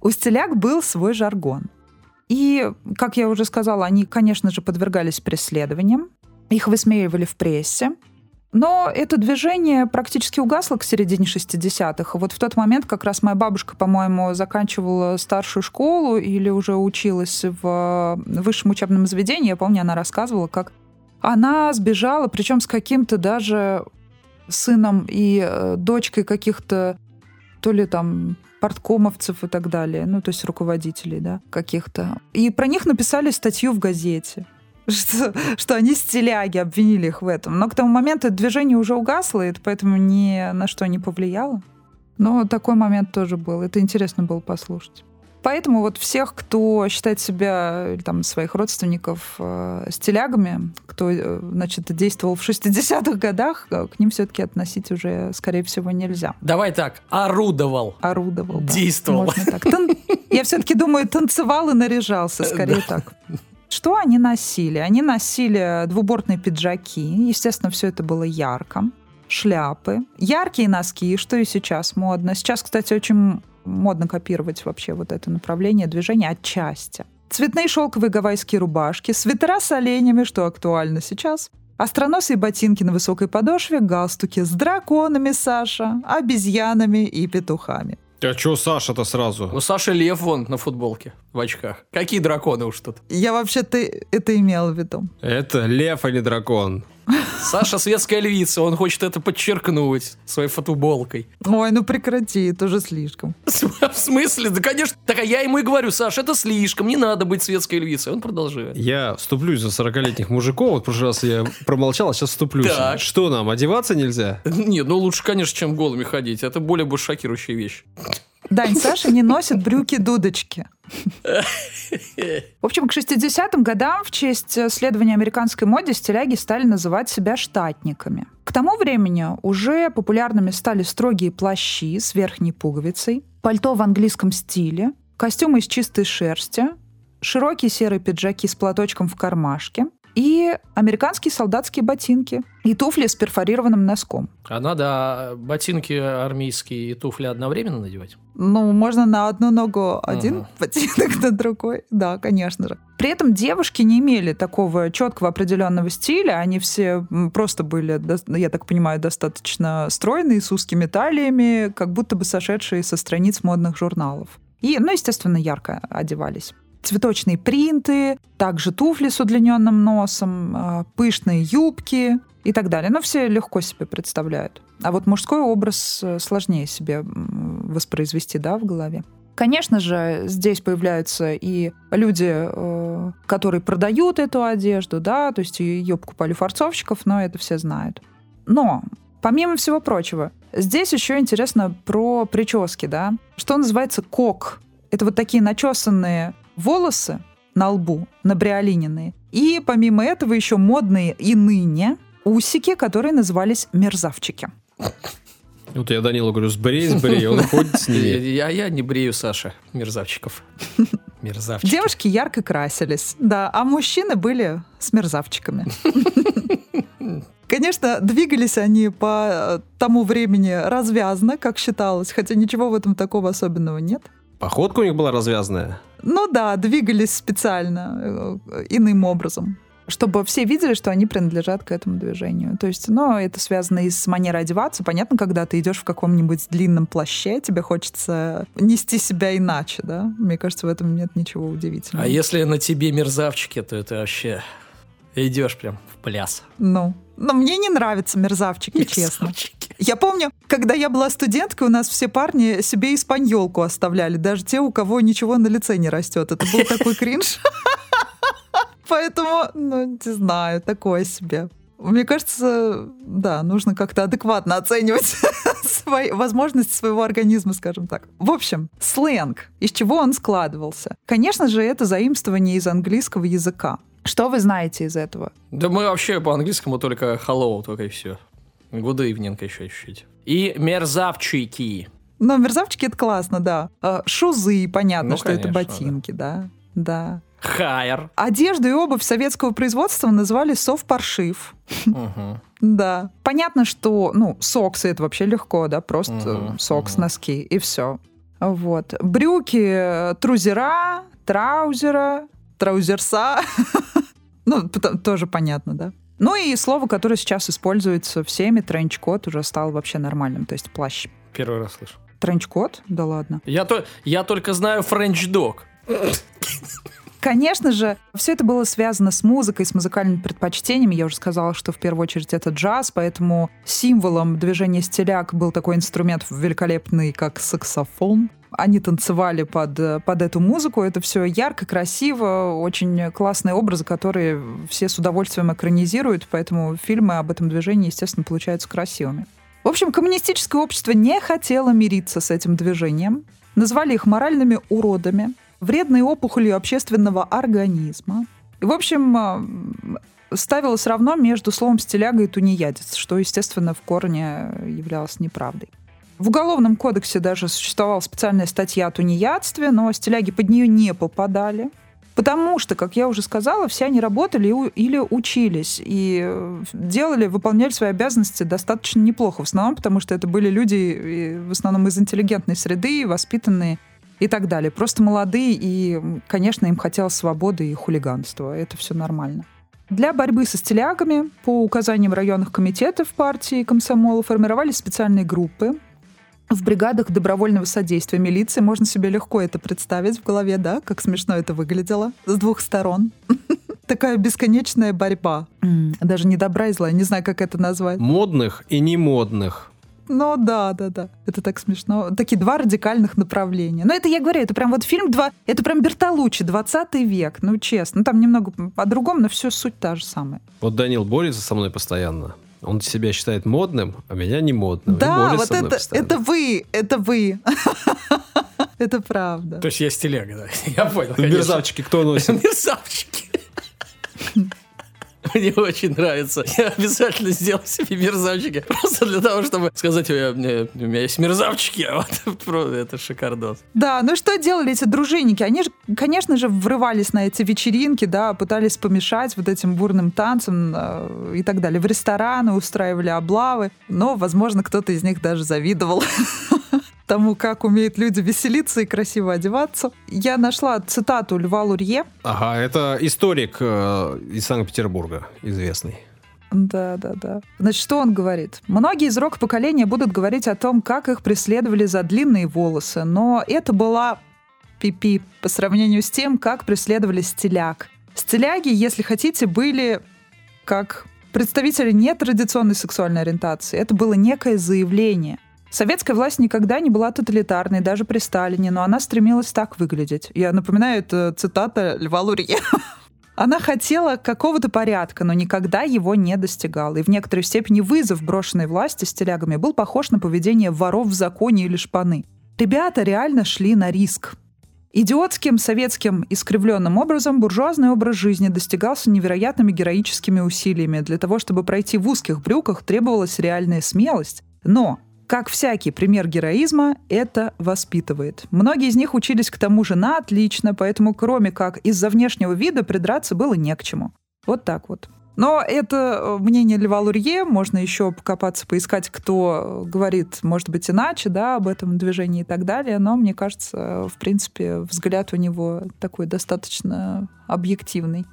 У стиляк был свой жаргон. И, как я уже сказала, они, конечно же, подвергались преследованиям. Их высмеивали в прессе. Но это движение практически угасло к середине 60-х. Вот в тот момент как раз моя бабушка, по-моему, заканчивала старшую школу или уже училась в высшем учебном заведении. Я помню, она рассказывала, как она сбежала, причем с каким-то даже сыном и э, дочкой каких-то то ли там порткомовцев и так далее, ну, то есть руководителей, да, каких-то. И про них написали статью в газете что, что они стиляги, обвинили их в этом. Но к тому моменту движение уже угасло, и это поэтому ни на что не повлияло. Но такой момент тоже был. Это интересно было послушать. Поэтому вот всех, кто считает себя, там, своих родственников э, стилягами, кто, э, значит, действовал в 60-х годах, э, к ним все-таки относить уже, скорее всего, нельзя. Давай так, орудовал. Орудовал, да. Действовал. Можно так. Тан... Я все-таки думаю, танцевал и наряжался, скорее так. Что они носили? Они носили двубортные пиджаки. Естественно, все это было ярко. Шляпы. Яркие носки, что и сейчас модно. Сейчас, кстати, очень модно копировать вообще вот это направление движения отчасти. Цветные шелковые гавайские рубашки, свитера с оленями, что актуально сейчас, остроносые ботинки на высокой подошве, галстуки с драконами, Саша, обезьянами и петухами. А что Саша-то сразу? У Саши лев вон на футболке в очках. Какие драконы уж тут? Я вообще-то это имела в виду. Это лев, а не дракон. Саша светская львица, он хочет это подчеркнуть своей футболкой. Ой, ну прекрати, это уже слишком. В смысле? Да, конечно. Так а я ему и говорю, Саша, это слишком, не надо быть светской львицей. Он продолжает. Я вступлюсь за 40-летних мужиков. Вот в прошлый раз я промолчал, а сейчас вступлюсь. Так. Что нам, одеваться нельзя? Нет, ну лучше, конечно, чем голыми ходить. Это более бы шокирующая вещь. Дань, Саша не носит брюки-дудочки. В общем, к 60-м годам в честь следования американской моде стиляги стали называть себя штатниками. К тому времени уже популярными стали строгие плащи с верхней пуговицей, пальто в английском стиле, костюмы из чистой шерсти, широкие серые пиджаки с платочком в кармашке – и американские солдатские ботинки, и туфли с перфорированным носком. А надо ботинки армейские и туфли одновременно надевать? Ну, можно на одну ногу один uh-huh. ботинок, на другой. Да, конечно же. При этом девушки не имели такого четкого определенного стиля. Они все просто были, я так понимаю, достаточно стройные, с узкими талиями, как будто бы сошедшие со страниц модных журналов. И, ну, естественно, ярко одевались цветочные принты, также туфли с удлиненным носом, а, пышные юбки и так далее. Но все легко себе представляют. А вот мужской образ э, сложнее себе воспроизвести да, в голове. Конечно же, здесь появляются и люди, э, которые продают эту одежду, да, то есть ее покупали форцовщиков, но это все знают. Но Помимо всего прочего, здесь еще интересно про прически, да. Что называется кок. Это вот такие начесанные волосы на лбу, набриолиненные. И помимо этого еще модные и ныне усики, которые назывались мерзавчики. Вот я Данилу говорю, сбрей, сбрей, он ходит с ними. Я, я не брею, Саша, мерзавчиков. Мерзавчики. Девушки ярко красились, да, а мужчины были с мерзавчиками. Конечно, двигались они по тому времени развязно, как считалось, хотя ничего в этом такого особенного нет. Походка у них была развязанная? Ну да, двигались специально, э, иным образом чтобы все видели, что они принадлежат к этому движению. То есть, ну, это связано и с манерой одеваться. Понятно, когда ты идешь в каком-нибудь длинном плаще, тебе хочется нести себя иначе, да? Мне кажется, в этом нет ничего удивительного. А если на тебе мерзавчики, то это вообще идешь прям в пляс. Ну, но мне не нравятся мерзавчики, мерзавчики, честно. Я помню, когда я была студенткой, у нас все парни себе испаньолку оставляли, даже те, у кого ничего на лице не растет. Это был такой кринж. Поэтому, ну, не знаю, такое себе. Мне кажется, да, нужно как-то адекватно оценивать свои возможности своего организма, скажем так. В общем, сленг. Из чего он складывался? Конечно же, это заимствование из английского языка. Что вы знаете из этого? Да мы вообще по-английскому только hello, только и все. Good evening еще чуть-чуть. И мерзавчики. Ну, мерзавчики это классно, да. А, шузы, понятно, ну, что конечно, это ботинки, да. Да. Хайер. Одежду и обувь советского производства называли совпаршив. Угу. Да. Понятно, что, ну, соксы это вообще легко, да, просто угу, сокс, угу. носки и все. Вот. Брюки, трузера, траузера, траузерса. ну, тоже понятно, да. Ну и слово, которое сейчас используется всеми, тренч-кот, уже стал вообще нормальным, то есть плащ. Первый раз слышу. Тренч-кот? Да ладно. Я, то, я только знаю френч-дог. Конечно же, все это было связано с музыкой, с музыкальными предпочтениями. Я уже сказала, что в первую очередь это джаз, поэтому символом движения стиляк был такой инструмент великолепный, как саксофон. Они танцевали под, под эту музыку. Это все ярко, красиво, очень классные образы, которые все с удовольствием экранизируют, поэтому фильмы об этом движении, естественно, получаются красивыми. В общем, коммунистическое общество не хотело мириться с этим движением, назвали их моральными уродами, вредной опухолью общественного организма. И, в общем, а, ставилось равно между словом «стиляга» и «тунеядец», что, естественно, в корне являлось неправдой. В Уголовном кодексе даже существовала специальная статья о тунеядстве, но стиляги под нее не попадали. Потому что, как я уже сказала, все они работали или учились и делали, выполняли свои обязанности достаточно неплохо. В основном, потому что это были люди в основном из интеллигентной среды, воспитанные и так далее. Просто молодые, и, конечно, им хотелось свободы и хулиганства. Это все нормально. Для борьбы со стилягами по указаниям районных комитетов партии комсомола формировались специальные группы, в бригадах добровольного содействия милиции. Можно себе легко это представить в голове, да, как смешно это выглядело с двух сторон. Такая бесконечная борьба. Даже не добра и зла, не знаю, как это назвать. Модных и немодных. Ну да, да, да. Это так смешно. Такие два радикальных направления. Но это я говорю, это прям вот фильм два, это прям Бертолуччи, 20 век, ну честно. Ну там немного по-другому, но все суть та же самая. Вот Данил борется со мной постоянно. Он себя считает модным, а меня не модным. Да, вот это, это вы, это вы. Это правда. То есть я стиляга, да. Я понял. Мерзавчики кто носит? Мерзавчики. Мне очень нравится. Я обязательно сделал себе мерзавчики. Просто для того, чтобы сказать, у меня, у меня есть мерзавчики. А вот это шикардос. Да, ну что делали эти дружинники? Они же, конечно же, врывались на эти вечеринки, да, пытались помешать вот этим бурным танцам э, и так далее. В рестораны устраивали облавы. Но, возможно, кто-то из них даже завидовал тому, как умеют люди веселиться и красиво одеваться. Я нашла цитату Льва Лурье. Ага, это историк э, из Санкт-Петербурга, известный. Да, да, да. Значит, что он говорит? Многие из рок-поколения будут говорить о том, как их преследовали за длинные волосы, но это была пипи по сравнению с тем, как преследовали стиляк. Стиляги, если хотите, были как представители нетрадиционной сексуальной ориентации. Это было некое заявление – Советская власть никогда не была тоталитарной, даже при Сталине, но она стремилась так выглядеть. Я напоминаю, это цитата Льва Лурье. Она хотела какого-то порядка, но никогда его не достигала. И в некоторой степени вызов брошенной власти с телягами был похож на поведение воров в законе или шпаны. Ребята реально шли на риск. Идиотским советским искривленным образом буржуазный образ жизни достигался невероятными героическими усилиями. Для того, чтобы пройти в узких брюках, требовалась реальная смелость. Но как всякий пример героизма, это воспитывает. Многие из них учились к тому же на отлично, поэтому кроме как из-за внешнего вида придраться было не к чему. Вот так вот. Но это э, мнение Льва Лурье, можно еще покопаться, поискать, кто говорит, может быть, иначе, да, об этом движении и так далее, но мне кажется, в принципе, взгляд у него такой достаточно объективный.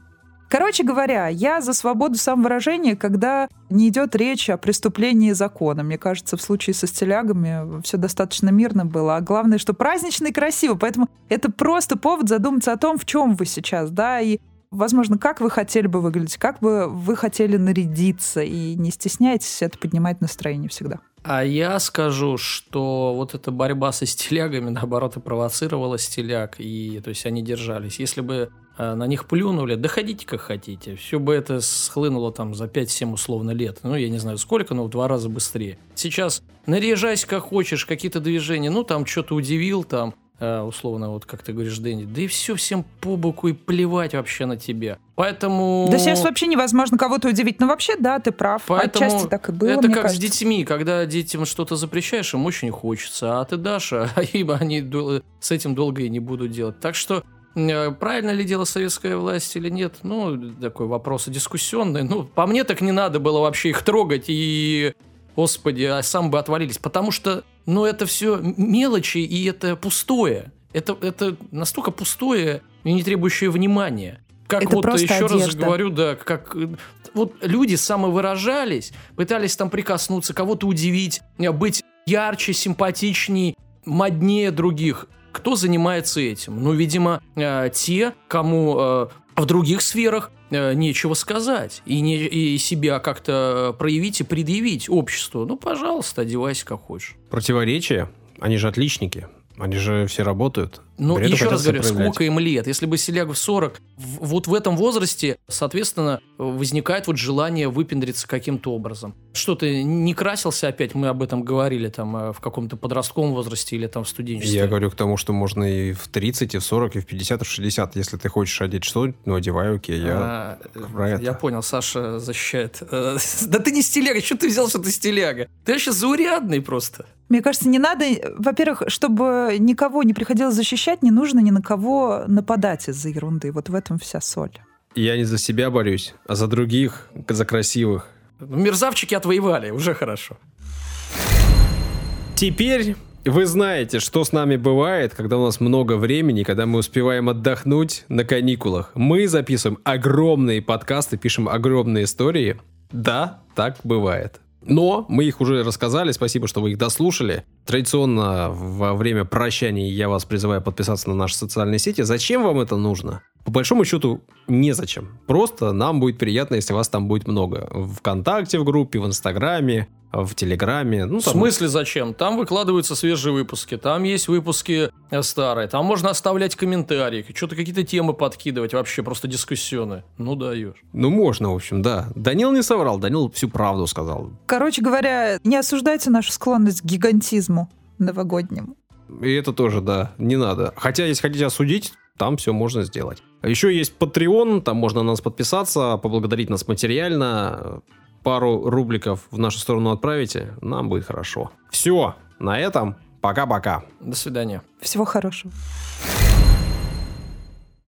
Короче говоря, я за свободу самовыражения, когда не идет речь о преступлении закона. Мне кажется, в случае со стилягами все достаточно мирно было. А главное, что празднично и красиво. Поэтому это просто повод задуматься о том, в чем вы сейчас, да, и возможно, как вы хотели бы выглядеть, как бы вы хотели нарядиться, и не стесняйтесь это поднимать настроение всегда. А я скажу, что вот эта борьба со стилягами, наоборот, и провоцировала стиляг, и то есть они держались. Если бы э, на них плюнули, да ходите как хотите, все бы это схлынуло там за 5-7 условно лет. Ну, я не знаю сколько, но в два раза быстрее. Сейчас наряжайся как хочешь, какие-то движения, ну, там что-то удивил, там условно, вот как ты говоришь, Дэнни, да и все всем по боку и плевать вообще на тебя. Поэтому... Да сейчас вообще невозможно кого-то удивить. Но вообще, да, ты прав. Поэтому Отчасти так и было, Это как кажется. с детьми, когда детям что-то запрещаешь, им очень хочется, а ты дашь, а ибо они с этим долго и не будут делать. Так что э, Правильно ли дело советская власть или нет? Ну, такой вопрос дискуссионный. Ну, по мне так не надо было вообще их трогать и Господи, а сам бы отвалились. Потому что, ну, это все мелочи, и это пустое. Это, это настолько пустое и не требующее внимания. Как это вот еще одежда. раз говорю, да, как вот люди самовыражались, пытались там прикоснуться, кого-то удивить, быть ярче, симпатичней, моднее других. Кто занимается этим? Ну, видимо, э, те, кому э, в других сферах э, нечего сказать. И, не, и себя как-то проявить и предъявить обществу. Ну, пожалуйста, одевайся как хочешь. Противоречия, они же отличники. Они же все работают. Ну, еще раз говорю, сколько им лет? Если бы Селяга в 40, в, вот в этом возрасте, соответственно, возникает вот желание выпендриться каким-то образом. Что ты не красился опять? Мы об этом говорили там э, в каком-то подростковом возрасте или там в студенчестве. Я говорю к тому, что можно и в 30, и в 40, и в 50, и в 60. Если ты хочешь одеть что ну, одевай, окей, я а, это. Я понял, Саша защищает. Э, да ты не стиляга, что ты взял, что ты стиляга? Ты вообще заурядный просто. Мне кажется, не надо, во-первых, чтобы никого не приходилось защищать, не нужно ни на кого нападать из-за ерунды. Вот в этом вся соль. Я не за себя борюсь, а за других, за красивых. Ну, мерзавчики отвоевали, уже хорошо. Теперь вы знаете, что с нами бывает, когда у нас много времени, когда мы успеваем отдохнуть на каникулах. Мы записываем огромные подкасты, пишем огромные истории. Да, так бывает. Но мы их уже рассказали, спасибо, что вы их дослушали. Традиционно во время прощания я вас призываю подписаться на наши социальные сети. Зачем вам это нужно? По большому счету, незачем. Просто нам будет приятно, если вас там будет много. Вконтакте в группе, в Инстаграме, в Телеграме. Ну, там... В смысле зачем? Там выкладываются свежие выпуски, там есть выпуски э, старые, там можно оставлять комментарии, что-то какие-то темы подкидывать, вообще просто дискуссионы. Ну, даешь. Ну, можно, в общем, да. Данил не соврал, Данил всю правду сказал. Короче говоря, не осуждайте нашу склонность к гигантизму новогоднему. И это тоже, да, не надо. Хотя, если хотите осудить, там все можно сделать. Еще есть Patreon, там можно на нас подписаться, поблагодарить нас материально, пару рубликов в нашу сторону отправите, нам будет хорошо. Все, на этом пока-пока. До свидания. Всего хорошего.